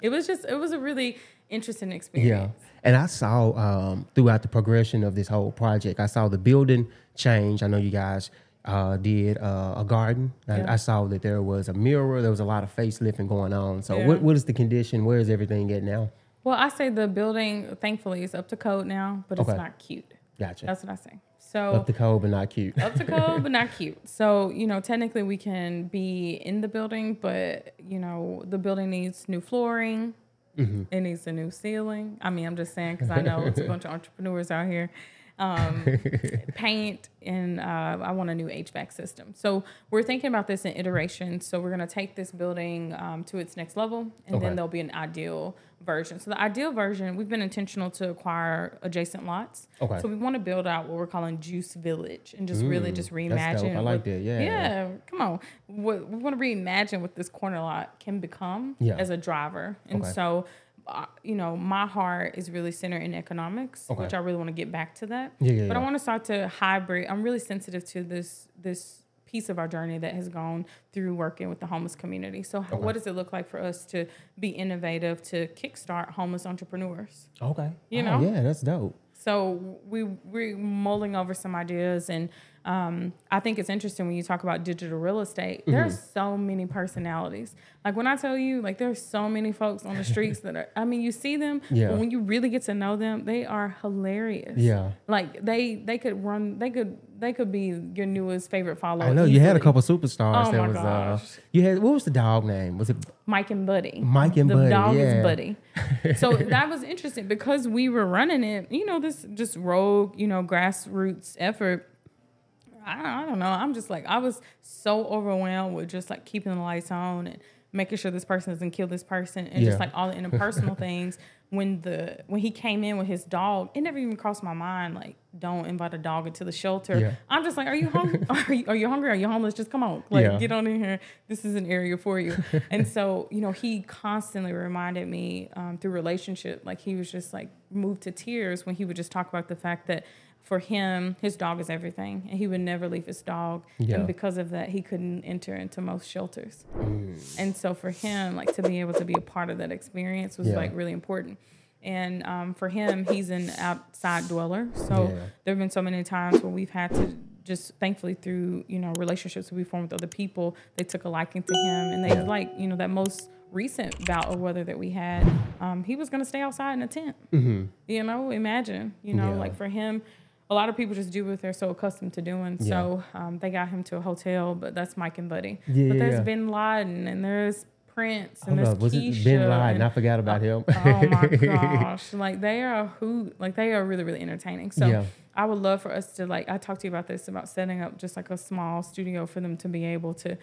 Speaker 1: It was just it was a really interesting experience Yeah.
Speaker 2: And I saw um, throughout the progression of this whole project, I saw the building change. I know you guys uh, did uh, a garden. I. I saw that there was a mirror. There was a lot of facelifting going on. So, what, what is the condition? Where is everything at now?
Speaker 1: Well, I say the building, thankfully, is up to code now, but it's not cute.
Speaker 2: Gotcha.
Speaker 1: That's what I say. So
Speaker 2: Up the code, but not cute.
Speaker 1: up to code, but not cute. So, you know, technically we can be in the building, but, you know, the building needs new flooring. It needs a new ceiling. I mean, I'm just saying because I know it's a bunch of entrepreneurs out here. Um, paint, and uh, I want a new HVAC system. So we're thinking about this in iterations. So we're going to take this building um, to its next level, and
Speaker 2: Okay.
Speaker 1: then there'll be an ideal version. So the ideal version, we've been intentional to acquire adjacent lots.
Speaker 2: Okay.
Speaker 1: So we want to build out what we're calling Juice Village and just really just
Speaker 2: Mm, that's dope.
Speaker 1: reimagine.
Speaker 2: I like
Speaker 1: what-
Speaker 2: that. Yeah.
Speaker 1: Yeah. Come on. What we want to reimagine what this corner lot can become
Speaker 2: Yeah.
Speaker 1: as a driver. And
Speaker 2: Okay.
Speaker 1: so uh, you know, my heart is really centered in economics,
Speaker 2: Okay.
Speaker 1: which I really want to get back to that.
Speaker 2: Yeah, yeah,
Speaker 1: but I want to start to hybrid. I'm really sensitive to this this piece of our journey that has gone through working with the homeless community. So, how, what does it look like for us to be innovative to kickstart homeless entrepreneurs?
Speaker 2: Okay.
Speaker 1: You
Speaker 2: Oh,
Speaker 1: know?
Speaker 2: yeah, that's dope.
Speaker 1: So we we're mulling over some ideas, and um, I think it's interesting when you talk about digital real estate. There are
Speaker 2: Mm-hmm.
Speaker 1: so many personalities. Like when I tell you, like there's so many folks on the streets that are. I mean, you see them,
Speaker 2: Yeah.
Speaker 1: but when you really get to know them, they are hilarious.
Speaker 2: Yeah.
Speaker 1: Like they they could run. They could they could be your newest favorite follower.
Speaker 2: I know you had a couple superstars
Speaker 1: Oh
Speaker 2: that
Speaker 1: my
Speaker 2: was uh
Speaker 1: gosh.
Speaker 2: you had what was the dog name? Was it
Speaker 1: Mike and Buddy.
Speaker 2: Mike and
Speaker 1: the
Speaker 2: Buddy,
Speaker 1: dog
Speaker 2: yeah.
Speaker 1: is Buddy. So that was interesting because we were running it. You know, this just rogue, you know, grassroots effort. I don't, I don't know. I'm just like I was so overwhelmed with just like keeping the lights on and making sure this person doesn't kill this person and
Speaker 2: Yeah.
Speaker 1: just like all the interpersonal things. When the when he came in with his dog, it never even crossed my mind like don't invite a dog into the shelter.
Speaker 2: Yeah.
Speaker 1: I'm just like, are you hungry? are, you, are you hungry? Are you homeless? Just come on, like
Speaker 2: Yeah.
Speaker 1: get on in here. This is an area for you. and so you know, he constantly reminded me um, through relationship, like he was just like moved to tears when he would just talk about the fact that for him, his dog is everything, and he would never leave his dog.
Speaker 2: Yeah.
Speaker 1: And because of that, he couldn't enter into most shelters.
Speaker 2: Mm.
Speaker 1: And so for him, like to be able to be a part of that experience was
Speaker 2: Yeah.
Speaker 1: like really important. And um, for him, he's an outside dweller. So
Speaker 2: Yeah.
Speaker 1: there have been so many times where we've had to just thankfully through, you know, relationships we formed with other people, they took a liking to him and they like, you know, that most recent bout of weather that we had, um, he was going to stay outside in a tent.
Speaker 2: Mm-hmm.
Speaker 1: You know, imagine, you know, like for him, a lot of people just do what they're so accustomed to doing. So um, they got him to a hotel, but that's Mike and Buddy.
Speaker 2: Yeah,
Speaker 1: but
Speaker 2: yeah,
Speaker 1: there's
Speaker 2: yeah.
Speaker 1: Bin Laden and there's Prince and
Speaker 2: Hold
Speaker 1: there's
Speaker 2: up, was
Speaker 1: Keisha.
Speaker 2: it Ben Laden?
Speaker 1: and-
Speaker 2: I forgot about him.
Speaker 1: oh my gosh like they are who like they are really really entertaining so
Speaker 2: Yeah.
Speaker 1: i would love for us to like i talked to you about this about setting up just like a small studio for them to be able to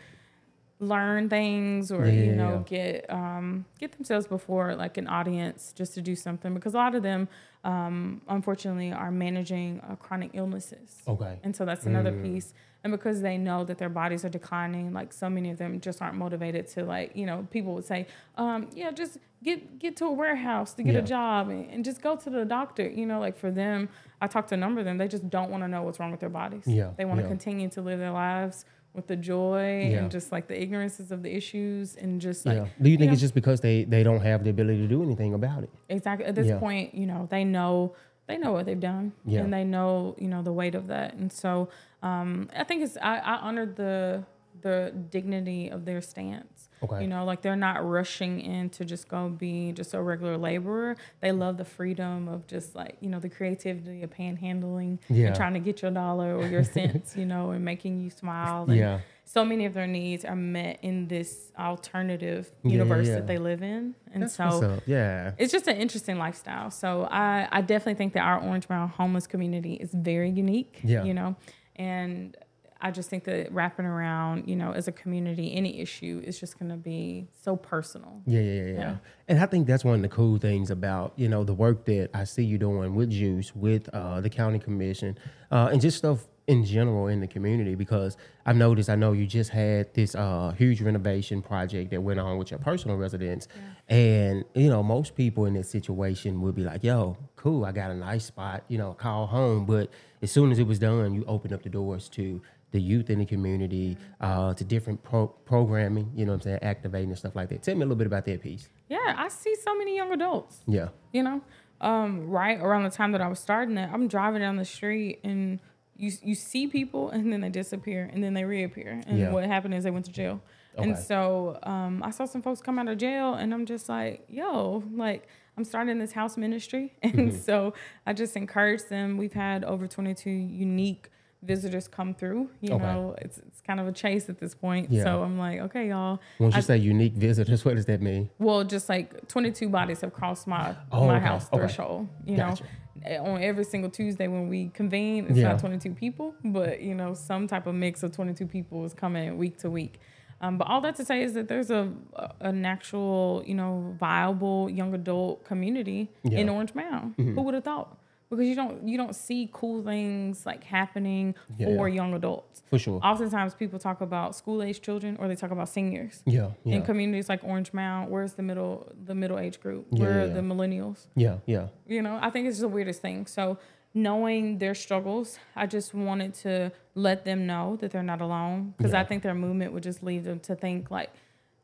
Speaker 1: learn things or
Speaker 2: Yeah,
Speaker 1: you
Speaker 2: yeah,
Speaker 1: know get um get themselves before like an audience just to do something because a lot of them um unfortunately are managing uh, chronic illnesses
Speaker 2: okay.
Speaker 1: and so that's another
Speaker 2: Mm.
Speaker 1: piece. And because they know that their bodies are declining, like so many of them just aren't motivated to like, you know, people would say, um, yeah, just get get to a warehouse to get
Speaker 2: Yeah.
Speaker 1: a job and, and just go to the doctor. You know, like for them, I talked to a number of them, they just don't want to know what's wrong with their bodies.
Speaker 2: Yeah,
Speaker 1: They want to
Speaker 2: yeah.
Speaker 1: continue to live their lives with the joy
Speaker 2: Yeah.
Speaker 1: and just like the ignorances of the issues and just like
Speaker 2: yeah. Do you think
Speaker 1: know-
Speaker 2: it's just because they they don't have the ability to do anything about it?
Speaker 1: exactly at this
Speaker 2: Yeah.
Speaker 1: point you know they know they know what they've done
Speaker 2: Yeah.
Speaker 1: and they know you know the weight of that and so um i think it's i, I honored the the dignity of their stance
Speaker 2: Okay.
Speaker 1: you know like they're not rushing in to just go be just a regular laborer they love the freedom of just like you know the creativity of panhandling
Speaker 2: Yeah.
Speaker 1: and trying to get your dollar or your cents you know and making you smile and
Speaker 2: Yeah.
Speaker 1: so many of their needs are met in this alternative
Speaker 2: Yeah,
Speaker 1: universe
Speaker 2: yeah.
Speaker 1: that they live in and
Speaker 2: That's
Speaker 1: so.
Speaker 2: Yeah.
Speaker 1: it's just an interesting lifestyle. So I, I definitely think that our Orange Mound homeless community is very unique.
Speaker 2: Yeah.
Speaker 1: You know, and I just think that wrapping around, you know, as a community, any issue is just going to be so personal.
Speaker 2: Yeah, yeah, yeah, yeah.
Speaker 1: Yeah.
Speaker 2: And I think that's one of the cool things about you know the work that I see you doing with Juice, with uh, the county commission, uh, and just stuff in general in the community. Because I've noticed, I know you just had this uh, huge renovation project that went on with your personal residence, and you know most people in this situation would be like, "Yo, cool, I got a nice spot, you know, call home." But as soon as it was done, you opened up the doors to the youth in the community, uh, to different pro- programming, you know what I'm saying, activating and stuff like that. Tell me a little bit about that piece.
Speaker 1: Yeah, I see so many young adults.
Speaker 2: Yeah.
Speaker 1: you know um, right around the time that i was starting that i'm driving down the street and you you see people and then they disappear and then they reappear and
Speaker 2: Yeah.
Speaker 1: what happened is they went to jail
Speaker 2: Okay.
Speaker 1: and so um, i saw some folks come out of jail and i'm just like yo like i'm starting this house ministry and
Speaker 2: Mm-hmm.
Speaker 1: so i just encourage them we've had over 22 unique visitors come through you
Speaker 2: Okay.
Speaker 1: know it's, it's kind of a chase at this point
Speaker 2: Yeah.
Speaker 1: so i'm like okay y'all
Speaker 2: Once you
Speaker 1: I-
Speaker 2: say unique visitors, what does that mean?
Speaker 1: well, just like 22 bodies have crossed my
Speaker 2: Oh,
Speaker 1: my
Speaker 2: okay,
Speaker 1: house
Speaker 2: okay.
Speaker 1: threshold. You
Speaker 2: Gotcha.
Speaker 1: know, on every single Tuesday when we convene, it's
Speaker 2: Yeah.
Speaker 1: not 22 people, but you know, some type of mix of 22 people is coming week to week. Um, but all that to say is that there's a an actual, you know, viable young adult community
Speaker 2: Yeah. Mm-hmm.
Speaker 1: in Orange Mound. Who would have thought? Because you don't you don't see cool things like happening
Speaker 2: Yeah,
Speaker 1: for
Speaker 2: yeah.
Speaker 1: young adults.
Speaker 2: For sure.
Speaker 1: Oftentimes people talk about school age children or they talk about seniors.
Speaker 2: Yeah, yeah,
Speaker 1: In communities like Orange Mound, where's the middle the middle age group? Where are the millennials?
Speaker 2: yeah, yeah.
Speaker 1: You know, I think it's the weirdest thing. So knowing their struggles, I just wanted to let them know that they're not alone because. I think their movement would just lead them to think like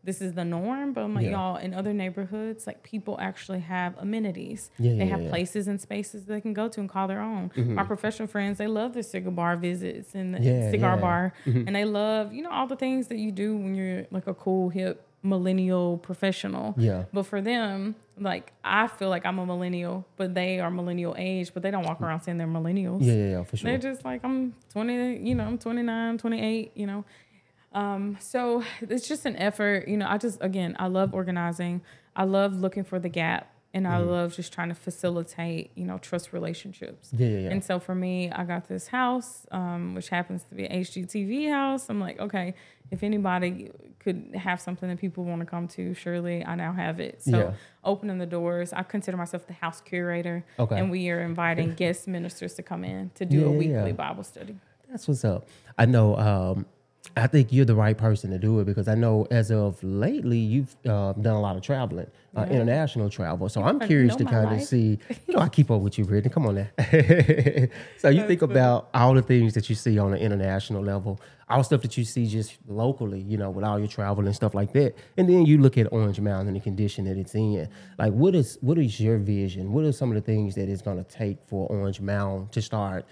Speaker 1: this is the norm. But I'm like,
Speaker 2: Yeah.
Speaker 1: y'all, in other neighborhoods, like people actually have amenities.
Speaker 2: Yeah,
Speaker 1: they
Speaker 2: yeah,
Speaker 1: have places and spaces they can go to and call their own.
Speaker 2: Mm-hmm.
Speaker 1: My professional friends, they love the cigar bar visits and the cigar
Speaker 2: yeah. Mm-hmm.
Speaker 1: bar, and they love you know all the things that you do when you're like a cool hip millennial professional.
Speaker 2: Yeah.
Speaker 1: But for them, like I feel like I'm a millennial, but they are millennial age, but they don't walk around saying they're millennials.
Speaker 2: Yeah, yeah, yeah, for sure.
Speaker 1: They're just like I'm 20, you know, I'm 29, 28, you know. Um, so it's just an effort, you know. I just again, I love organizing. I love looking for the gap, and I
Speaker 2: Mm-hmm.
Speaker 1: love just trying to facilitate, you know, trust relationships.
Speaker 2: Yeah, yeah, yeah.
Speaker 1: And so for me, I got this house, um, which happens to be an HGTV house. I'm like, okay, if anybody could have something that people want to come to, surely I now have it. So
Speaker 2: Yeah.
Speaker 1: opening the doors, I consider myself the house curator.
Speaker 2: Okay.
Speaker 1: And we are inviting guest ministers to come in to do
Speaker 2: Yeah,
Speaker 1: a weekly. Bible study.
Speaker 2: That's what's up. I know. Um, I think you're the right person to do it because I know as of lately you've uh, done a lot of traveling, uh, international travel. So I'm curious to kind of see. You know, I keep up with you, Britney. Come on now. so you think about all the things that you see on an international level, all stuff that you see just locally. You know, with all your travel and stuff like that, and then you look at Orange Mound and the condition that it's in. Like, what is what is your vision? What are some of the things that it's going to take for Orange Mound to start?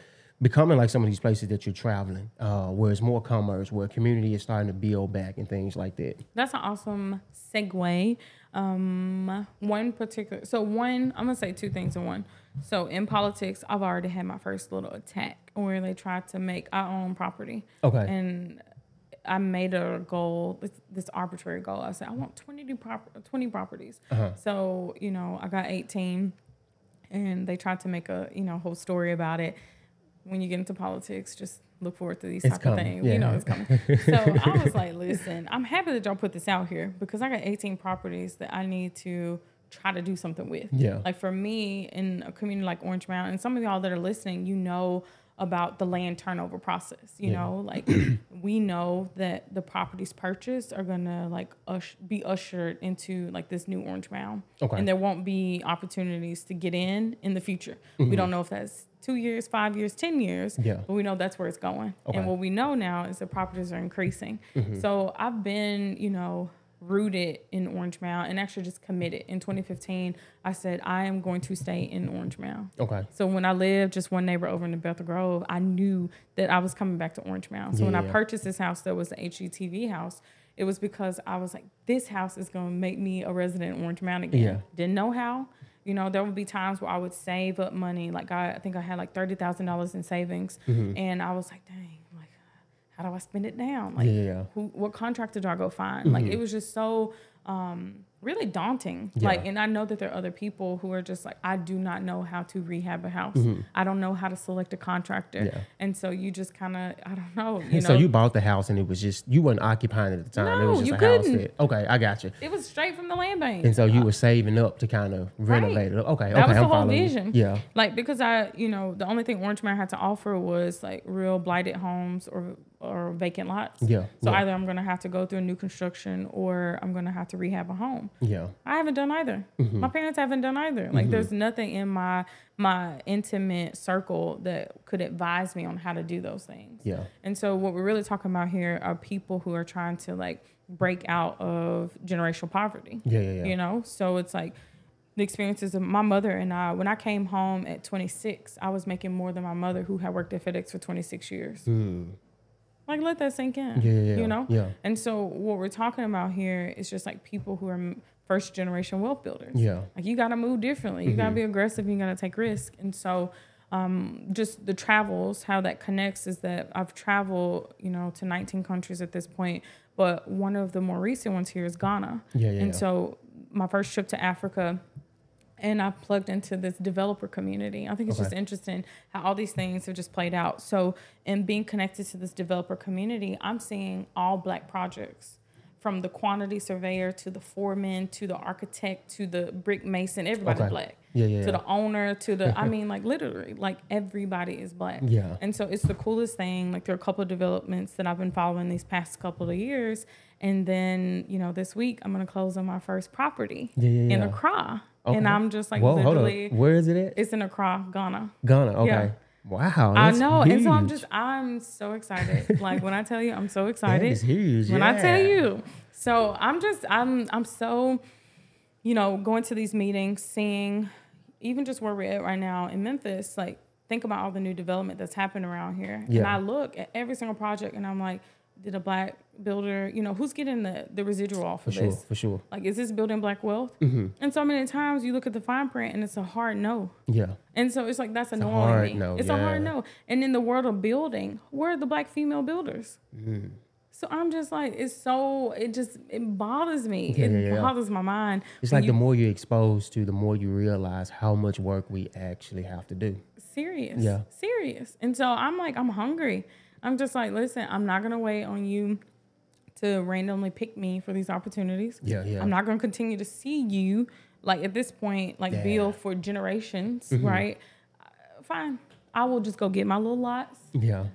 Speaker 2: Becoming like some of these places that you're traveling, uh, where it's more commerce, where community is starting to build back and things like that.
Speaker 1: That's an awesome segue. Um, one particular, so one, I'm gonna say two things in one. So in politics, I've already had my first little attack where they tried to make our own property.
Speaker 2: Okay.
Speaker 1: And I made a goal, this, this arbitrary goal. I said I want 20 new prop- 20 properties. So you know, I got 18, and they tried to make a you know whole story about it. When you get into politics, just look forward to these
Speaker 2: It's
Speaker 1: type of
Speaker 2: coming,
Speaker 1: things. You know, it's coming. so I was like, listen, I'm happy that y'all put this out here because I got 18 properties that I need to try to do something with.
Speaker 2: Yeah.
Speaker 1: Like for me, in a community like Orange Mound, and some of y'all that are listening, you know about the land turnover process. You
Speaker 2: Yeah.
Speaker 1: know, like we know that the properties purchased are gonna like ush- be ushered into like this new Orange Mound,
Speaker 2: Okay.
Speaker 1: and there won't be opportunities to get in in the future. We don't know if that's two years, five years, ten years.
Speaker 2: Mm-hmm. Yeah.
Speaker 1: But we know that's where it's going.
Speaker 2: Okay. Mm-hmm.
Speaker 1: And what we know now is the properties are increasing. So I've been, you know, rooted in Orange Mound and actually just committed. In 2015, I said I am going to stay in Orange Mound.
Speaker 2: Okay.
Speaker 1: So when I lived just one neighbor over in the Bethel Grove, I knew that I was coming back to Orange Mound. So when I purchased this house that was the HGTV house, it was because I was like, this house is going to make me a resident in Orange Mound again.
Speaker 2: Yeah.
Speaker 1: Didn't know how. You know, there would be times where I would save up money. Like I, I think I had like thirty thousand dollars in savings,
Speaker 2: Mm-hmm.
Speaker 1: and I was like, dang, how do I spend it down? Like,
Speaker 2: Yeah,
Speaker 1: who, what contractor do I go find? Like, it was just so um, really daunting.
Speaker 2: Yeah.
Speaker 1: Like, and I know that there are other people who are just like, I do not know how to rehab a house. I don't know how to select a contractor.
Speaker 2: Mm-hmm. Yeah.
Speaker 1: And so you just kind of, I don't know. You know,
Speaker 2: so you bought the house and it was just you weren't occupying it at the time. it
Speaker 1: No,
Speaker 2: was just
Speaker 1: you
Speaker 2: a
Speaker 1: couldn't.
Speaker 2: that okay, I got you.
Speaker 1: it was straight from the land bank.
Speaker 2: And so you were saving up to kind of renovate it. Okay,
Speaker 1: That
Speaker 2: okay,
Speaker 1: was
Speaker 2: I'm
Speaker 1: the whole
Speaker 2: following you.
Speaker 1: vision.
Speaker 2: Yeah.
Speaker 1: Like because I, you know, the only thing Orange Mound had to offer was like real blighted homes or or vacant lots.
Speaker 2: Yeah,
Speaker 1: So
Speaker 2: yeah.
Speaker 1: either I'm gonna have to go through a new construction or I'm gonna have to rehab a home.
Speaker 2: Yeah.
Speaker 1: I haven't done either.
Speaker 2: Mm-hmm.
Speaker 1: My parents haven't done either. Like there's nothing in my my intimate circle that could advise me on how to do those things.
Speaker 2: Yeah.
Speaker 1: And so what we're really talking about here are people who are trying to like break out of generational poverty.
Speaker 2: Yeah, yeah, yeah.
Speaker 1: You know? So it's like the experiences of my mother and I, when I came home at 26, I was making more than my mother who had worked at FedEx for 26 years. Like let that sink in.
Speaker 2: Yeah, yeah, yeah.
Speaker 1: You know?
Speaker 2: Yeah.
Speaker 1: And so what we're talking about here is just like people who are first generation wealth builders.
Speaker 2: Yeah.
Speaker 1: Like you got to move differently. You got to be aggressive. You got to take risk. And so, um, just the travels, how that connects is that I've traveled, you know, to 19 countries at this point. But one of the more recent ones here is Ghana.
Speaker 2: Yeah, yeah,
Speaker 1: And
Speaker 2: yeah.
Speaker 1: so my first trip to Africa, and I plugged into this developer community. I think it's just interesting how all these things have just played out. So, in being connected to this developer community, I'm seeing all black projects from the quantity surveyor to the foreman to the architect to the brick mason, everybody's
Speaker 2: Okay.
Speaker 1: black.
Speaker 2: Yeah, yeah,
Speaker 1: to
Speaker 2: yeah.
Speaker 1: the owner, to the I mean, like literally, like everybody is black.
Speaker 2: Yeah.
Speaker 1: And so it's the coolest thing. Like there are a couple of developments that I've been following these past couple of years. And then, you know, this week I'm gonna close on my first property in. Accra.
Speaker 2: Okay.
Speaker 1: And I'm just like
Speaker 2: Whoa,
Speaker 1: literally.
Speaker 2: Where is it at?
Speaker 1: it's in Accra, Ghana.
Speaker 2: Ghana. Okay.
Speaker 1: Yeah.
Speaker 2: Wow.
Speaker 1: I know. And so I'm just I'm so excited. like when I tell you I'm so excited.
Speaker 2: is huge.
Speaker 1: when I tell you. So I'm just I'm I'm so, you know, going to these meetings, seeing even just where we're at right now in Memphis, like think about all the new development that's happened around here.
Speaker 2: Yeah.
Speaker 1: And I look at every single project and I'm like, did a black builder, you know, who's getting the, the residual off
Speaker 2: For
Speaker 1: of
Speaker 2: sure.
Speaker 1: this?
Speaker 2: For sure.
Speaker 1: Like, is this building black wealth?
Speaker 2: Mm-hmm.
Speaker 1: And so many times you look at the fine print and it's a hard no.
Speaker 2: Yeah.
Speaker 1: And so it's like that's
Speaker 2: a
Speaker 1: annoying
Speaker 2: hard no,
Speaker 1: it's a hard no. And in the world of building, where are the black female builders?
Speaker 2: Mm-hmm.
Speaker 1: So I'm just like, it's so it just it bothers me.
Speaker 2: Yeah,
Speaker 1: it
Speaker 2: yeah, yeah.
Speaker 1: bothers my mind.
Speaker 2: It's like
Speaker 1: you-
Speaker 2: the more you're exposed to, the more you realize how much work we actually have to do.
Speaker 1: serious.
Speaker 2: Yeah.
Speaker 1: Serious. And so I'm like, I'm hungry. I'm just like, listen, I'm not gonna wait on you to randomly pick me for these opportunities.
Speaker 2: Yeah, yeah.
Speaker 1: I'm not gonna continue to see you like at this point, like
Speaker 2: Yeah.
Speaker 1: build for generations,
Speaker 2: Mm-hmm.
Speaker 1: right? Uh, Fine. I will just go get my little lots,
Speaker 2: Yeah.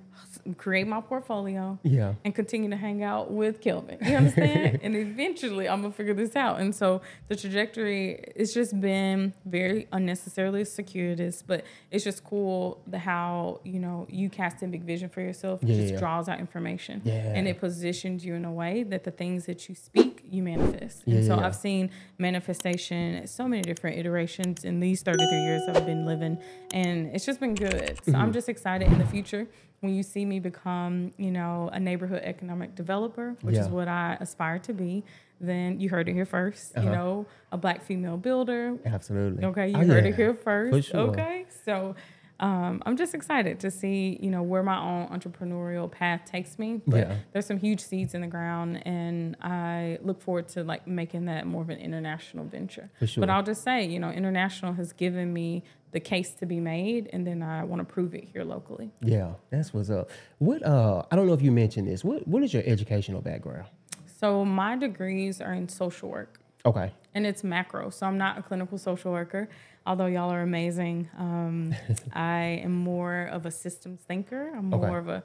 Speaker 1: Create my portfolio,
Speaker 2: Yeah.
Speaker 1: and continue to hang out with Kelvin. You understand? and eventually I'm gonna figure this out. And so the trajectory, it's just been very unnecessarily circuitous, but it's just cool the how, you know, you casting big vision for yourself
Speaker 2: Yeah,
Speaker 1: just
Speaker 2: yeah.
Speaker 1: draws out information.
Speaker 2: Yeah.
Speaker 1: And it positions you in a way that the things that you speak, you manifest.
Speaker 2: Yeah,
Speaker 1: and so
Speaker 2: yeah, yeah.
Speaker 1: I've seen manifestation so many different iterations in these 33 years I've been living. And it's just been good. So
Speaker 2: Mm-hmm.
Speaker 1: I'm just excited in the future when you see me become, you know, a neighborhood economic developer, which is what I aspire to be. Then you heard it here 1st You
Speaker 2: Uh-huh.
Speaker 1: know, a black female builder.
Speaker 2: Absolutely.
Speaker 1: Okay, you
Speaker 2: Oh,
Speaker 1: heard
Speaker 2: yeah.
Speaker 1: it here first.
Speaker 2: sure.
Speaker 1: Okay, so um, I'm just excited to see, you know, where my own entrepreneurial path takes me. But
Speaker 2: Yeah.
Speaker 1: there's some huge seeds in the ground, and I look forward to like making that more of an international venture.
Speaker 2: For sure.
Speaker 1: But I'll just say, you know, international has given me the case to be made, and then I want to prove it here locally.
Speaker 2: Yeah, that's what's up. What uh I don't know if you mentioned this. What what is your educational background?
Speaker 1: So my degrees are in social work.
Speaker 2: Okay.
Speaker 1: and it's macro. So I'm not a clinical social worker, although y'all are amazing. Um, I am more of a systems thinker. I'm
Speaker 2: Okay.
Speaker 1: more of a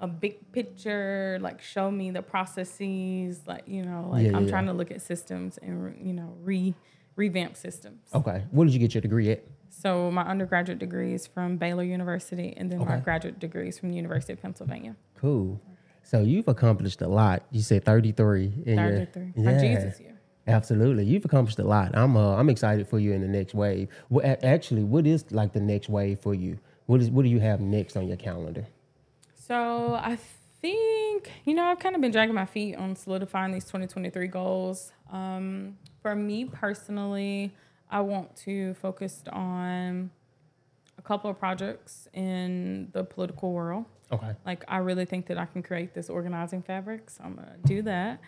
Speaker 1: a big picture, like show me the processes, like you know, like
Speaker 2: Yeah, yeah,
Speaker 1: I'm
Speaker 2: yeah.
Speaker 1: trying to look at systems and you know re revamp systems.
Speaker 2: Okay. Where did you get your degree at?
Speaker 1: So my undergraduate degree is from Baylor University, and then my graduate degree is from the University of Pennsylvania.
Speaker 2: Cool. So you've accomplished a lot. You said 33. in your-
Speaker 1: Thirty-three. My Jesus year.
Speaker 2: Absolutely, you've accomplished a lot. I'm uh, I'm excited for you in the next wave. Well, a- actually, what is like the next wave for you? What is what do you have next on your calendar?
Speaker 1: So I think you know I've kind of been dragging my feet on solidifying these 2023 goals. Um, for me personally, I want to focus on a couple of projects in the political world.
Speaker 2: Okay.
Speaker 1: Like I really think that I can create this organizing fabric, so I'm gonna do that.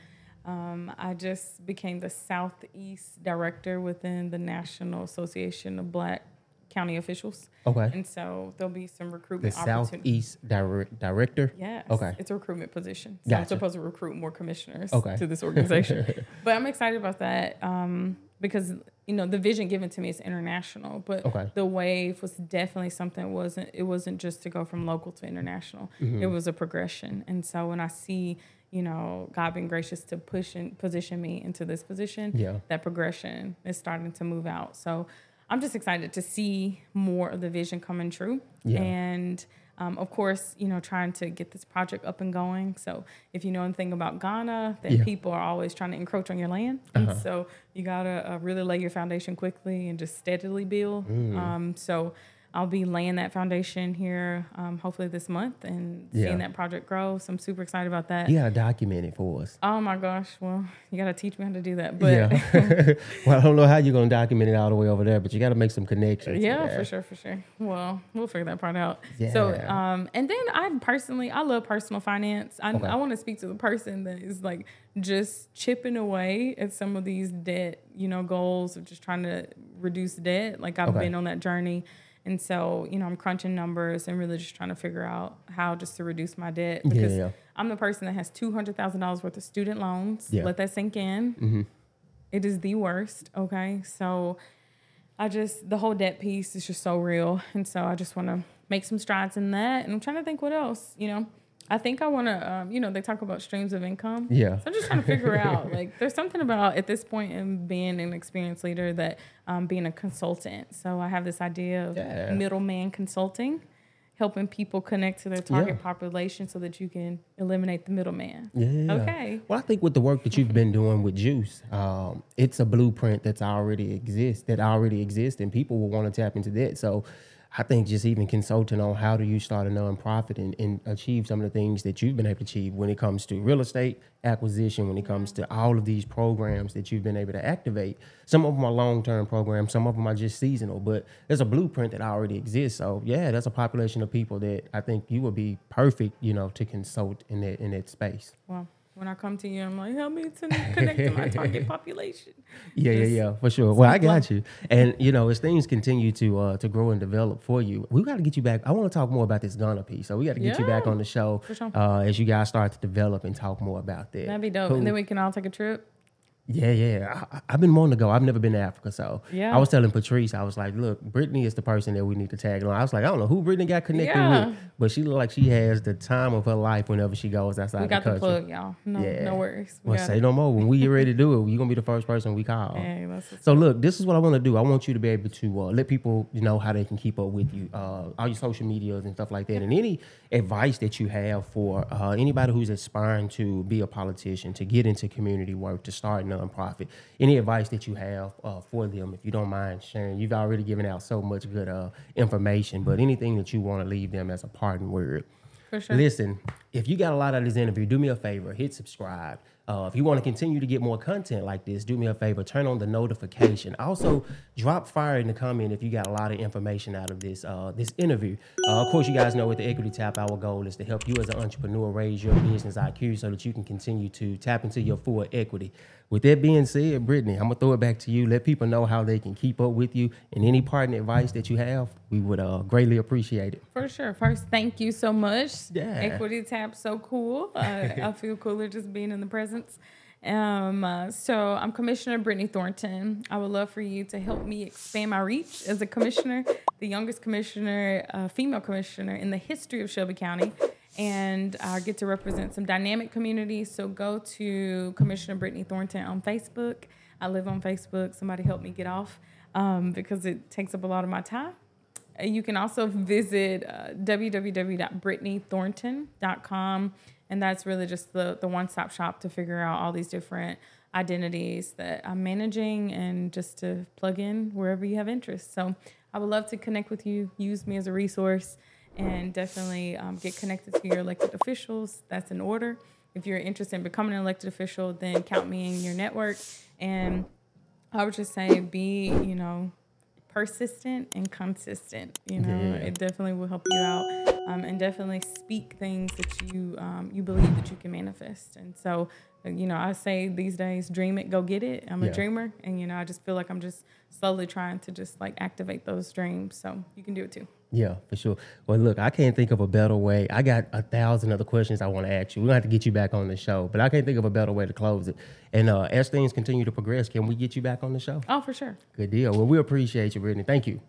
Speaker 1: Um, I just became the Southeast director within the National Association of Black County Officials,
Speaker 2: Okay.
Speaker 1: and so there'll be some recruitment opportunities.
Speaker 2: The Southeast Dir- Director.
Speaker 1: Yes.
Speaker 2: Okay.
Speaker 1: It's a recruitment position. So I'm supposed to recruit more commissioners
Speaker 2: Okay.
Speaker 1: to this organization. but I'm excited about that um, because you know the vision given to me is international, but
Speaker 2: Okay.
Speaker 1: the wave was definitely something. It wasn't it wasn't just to go from local to international.
Speaker 2: Mm-hmm.
Speaker 1: It was a progression, and so when I see you know God being gracious to push and position me into this position,
Speaker 2: Yeah.
Speaker 1: that progression is starting to move out. So I'm just excited to see more of the vision coming true.
Speaker 2: Yeah.
Speaker 1: And um, of course, you know, trying to get this project up and going. So if you know anything about Ghana, that
Speaker 2: Yeah.
Speaker 1: people are always trying to encroach on your land. And so you gotta uh, really lay your foundation quickly and just steadily build. Um, so I'll be laying that foundation here, um, hopefully this month, and
Speaker 2: Yeah.
Speaker 1: seeing that project grow. So I'm super excited about that.
Speaker 2: You gotta document it for us.
Speaker 1: Oh my gosh! Well, you gotta teach me how to do that. But
Speaker 2: yeah. well, I don't know how you're gonna document it all the way over there, but you gotta make some connections.
Speaker 1: Yeah, for sure, for sure. Well, we'll figure that part out.
Speaker 2: Yeah.
Speaker 1: So, um, and then I personally, I love personal finance. I,
Speaker 2: Okay.
Speaker 1: I want to speak to the person that is like just chipping away at some of these debt, you know, goals of just trying to reduce debt. Like I've
Speaker 2: Okay.
Speaker 1: been on that journey. And so, you know, I'm crunching numbers and really just trying to figure out how just to reduce my debt
Speaker 2: Yeah,
Speaker 1: because
Speaker 2: yeah.
Speaker 1: I'm the person that has two hundred thousand dollars worth of student loans.
Speaker 2: Yeah.
Speaker 1: Let that sink in.
Speaker 2: Mm-hmm.
Speaker 1: It is the worst. Okay, so I just the whole debt piece is just so real, and so I just want to make some strides in that. And I'm trying to think what else, you know. I think I want to, um, you know, they talk about streams of income.
Speaker 2: Yeah.
Speaker 1: So I'm just trying to figure out, like, there's something about at this point in being an experienced leader that um, being a consultant. So I have this idea of
Speaker 2: Yeah.
Speaker 1: middleman consulting, helping people connect to their target
Speaker 2: Yeah.
Speaker 1: population so that you can eliminate the middleman.
Speaker 2: Yeah.
Speaker 1: Okay.
Speaker 2: Well, I think with the work that you've been doing with Juice, um, it's a blueprint that's already exists that already exists, and people will want to tap into that. So, I think just even consulting on how do you start a nonprofit and, and achieve some of the things that you've been able to achieve when it comes to real estate acquisition, when it comes to all of these programs that you've been able to activate. Some of them are long term programs, some of them are just seasonal, but there's a blueprint that already exists. So yeah, that's a population of people that I think you would be perfect, you know, to consult in that in that space.
Speaker 1: Well, when I come to you, I'm like, help me to connect to my target population.
Speaker 2: Yeah, yeah,
Speaker 1: Just
Speaker 2: yeah, for sure. Well, I got you. And you know, as things continue to uh, to grow and develop for you, we got to get you back. I want to talk more about this Ghana piece, so we got to get you back on the show
Speaker 1: sure.
Speaker 2: uh, as you guys start to develop and talk more about that.
Speaker 1: That'd be dope.
Speaker 2: Cool.
Speaker 1: And then we can all take a trip.
Speaker 2: Yeah, yeah. I, I've been wanting to go. I've never been to Africa, so
Speaker 1: Yeah.
Speaker 2: I was telling Patrice, I was like, "Look, Britney is the person that we need to tag along." I was like, "I don't know who Britney got connected
Speaker 1: Yeah.
Speaker 2: with, but she look like she has the time of her life whenever she goes outside
Speaker 1: We got
Speaker 2: the
Speaker 1: the
Speaker 2: country."
Speaker 1: plug, y'all. No,
Speaker 2: Yeah.
Speaker 1: no worries. We
Speaker 2: Well, say
Speaker 1: it.
Speaker 2: no more. When we get ready to do it, you're gonna be the first person we call.
Speaker 1: Hey, that's what's
Speaker 2: So look, this is what I want to do. I want you to be able to uh, let people you know how they can keep up with you, uh, all your social medias and stuff like that, and any advice that you have for uh, anybody who's aspiring to be a politician, to get into community work, to start a nonprofit. Any advice that you have uh, for them, if you don't mind sharing. You've already given out so much good uh, information, but anything that you want to leave them as a parting word.
Speaker 1: for sure.
Speaker 2: Listen, if you got a lot out of this interview, do me a favor, hit subscribe. Uh, if you want to continue to get more content like this, do me a favor, turn on the notification. Also, drop fire in the comment if you got a lot of information out of this uh, this interview. Uh, of course, you guys know with the Equity Tap, our goal is to help you as an entrepreneur raise your business IQ so that you can continue to tap into your full equity. With that being said, Britney, I'm gonna throw it back to you. Let people know how they can keep up with you and any parting advice that you have. We would uh, greatly appreciate it.
Speaker 1: For sure. First, thank you so much.
Speaker 2: Yeah.
Speaker 1: Equity Tap, so cool. Uh, I feel cooler just being in the presence. Um, uh, so I'm Commissioner Britney Thornton. I would love for you to help me expand my reach as a commissioner, the youngest commissioner, uh, female commissioner in the history of Shelby County. And I get to represent some dynamic communities. So go to Commissioner Britney Thornton on Facebook. I live on Facebook. Somebody help me get off um, because it takes up a lot of my time. Uh, You can also visit uh, www.britneythornton.com. And that's really just the, the one stop shop to figure out all these different identities that I'm managing and just to plug in wherever you have interest. So I would love to connect with you, use me as a resource, and definitely um, get connected to your elected officials. That's in order. If you're interested in becoming an elected official, then count me in your network. And I would just say be, you know, persistent and consistent. You know,
Speaker 2: Yeah.
Speaker 1: it definitely will help you out, um, and definitely speak things that you um, you believe that you can manifest. And so, you know, I say these days, dream it, go get it. I'm a
Speaker 2: Yeah.
Speaker 1: dreamer, and you know, I just feel like I'm just slowly trying to just like activate those dreams. So you can do it too.
Speaker 2: Yeah, for sure. Well, look, I can't think of a better way. I got a thousand other questions I want to ask you. We're going to have to get you back on the show, but I can't think of a better way to close it. And uh, as things continue to progress, can we get you back on the show?
Speaker 1: Oh, for sure.
Speaker 2: Good deal. Well, we appreciate you, Britney. Thank you.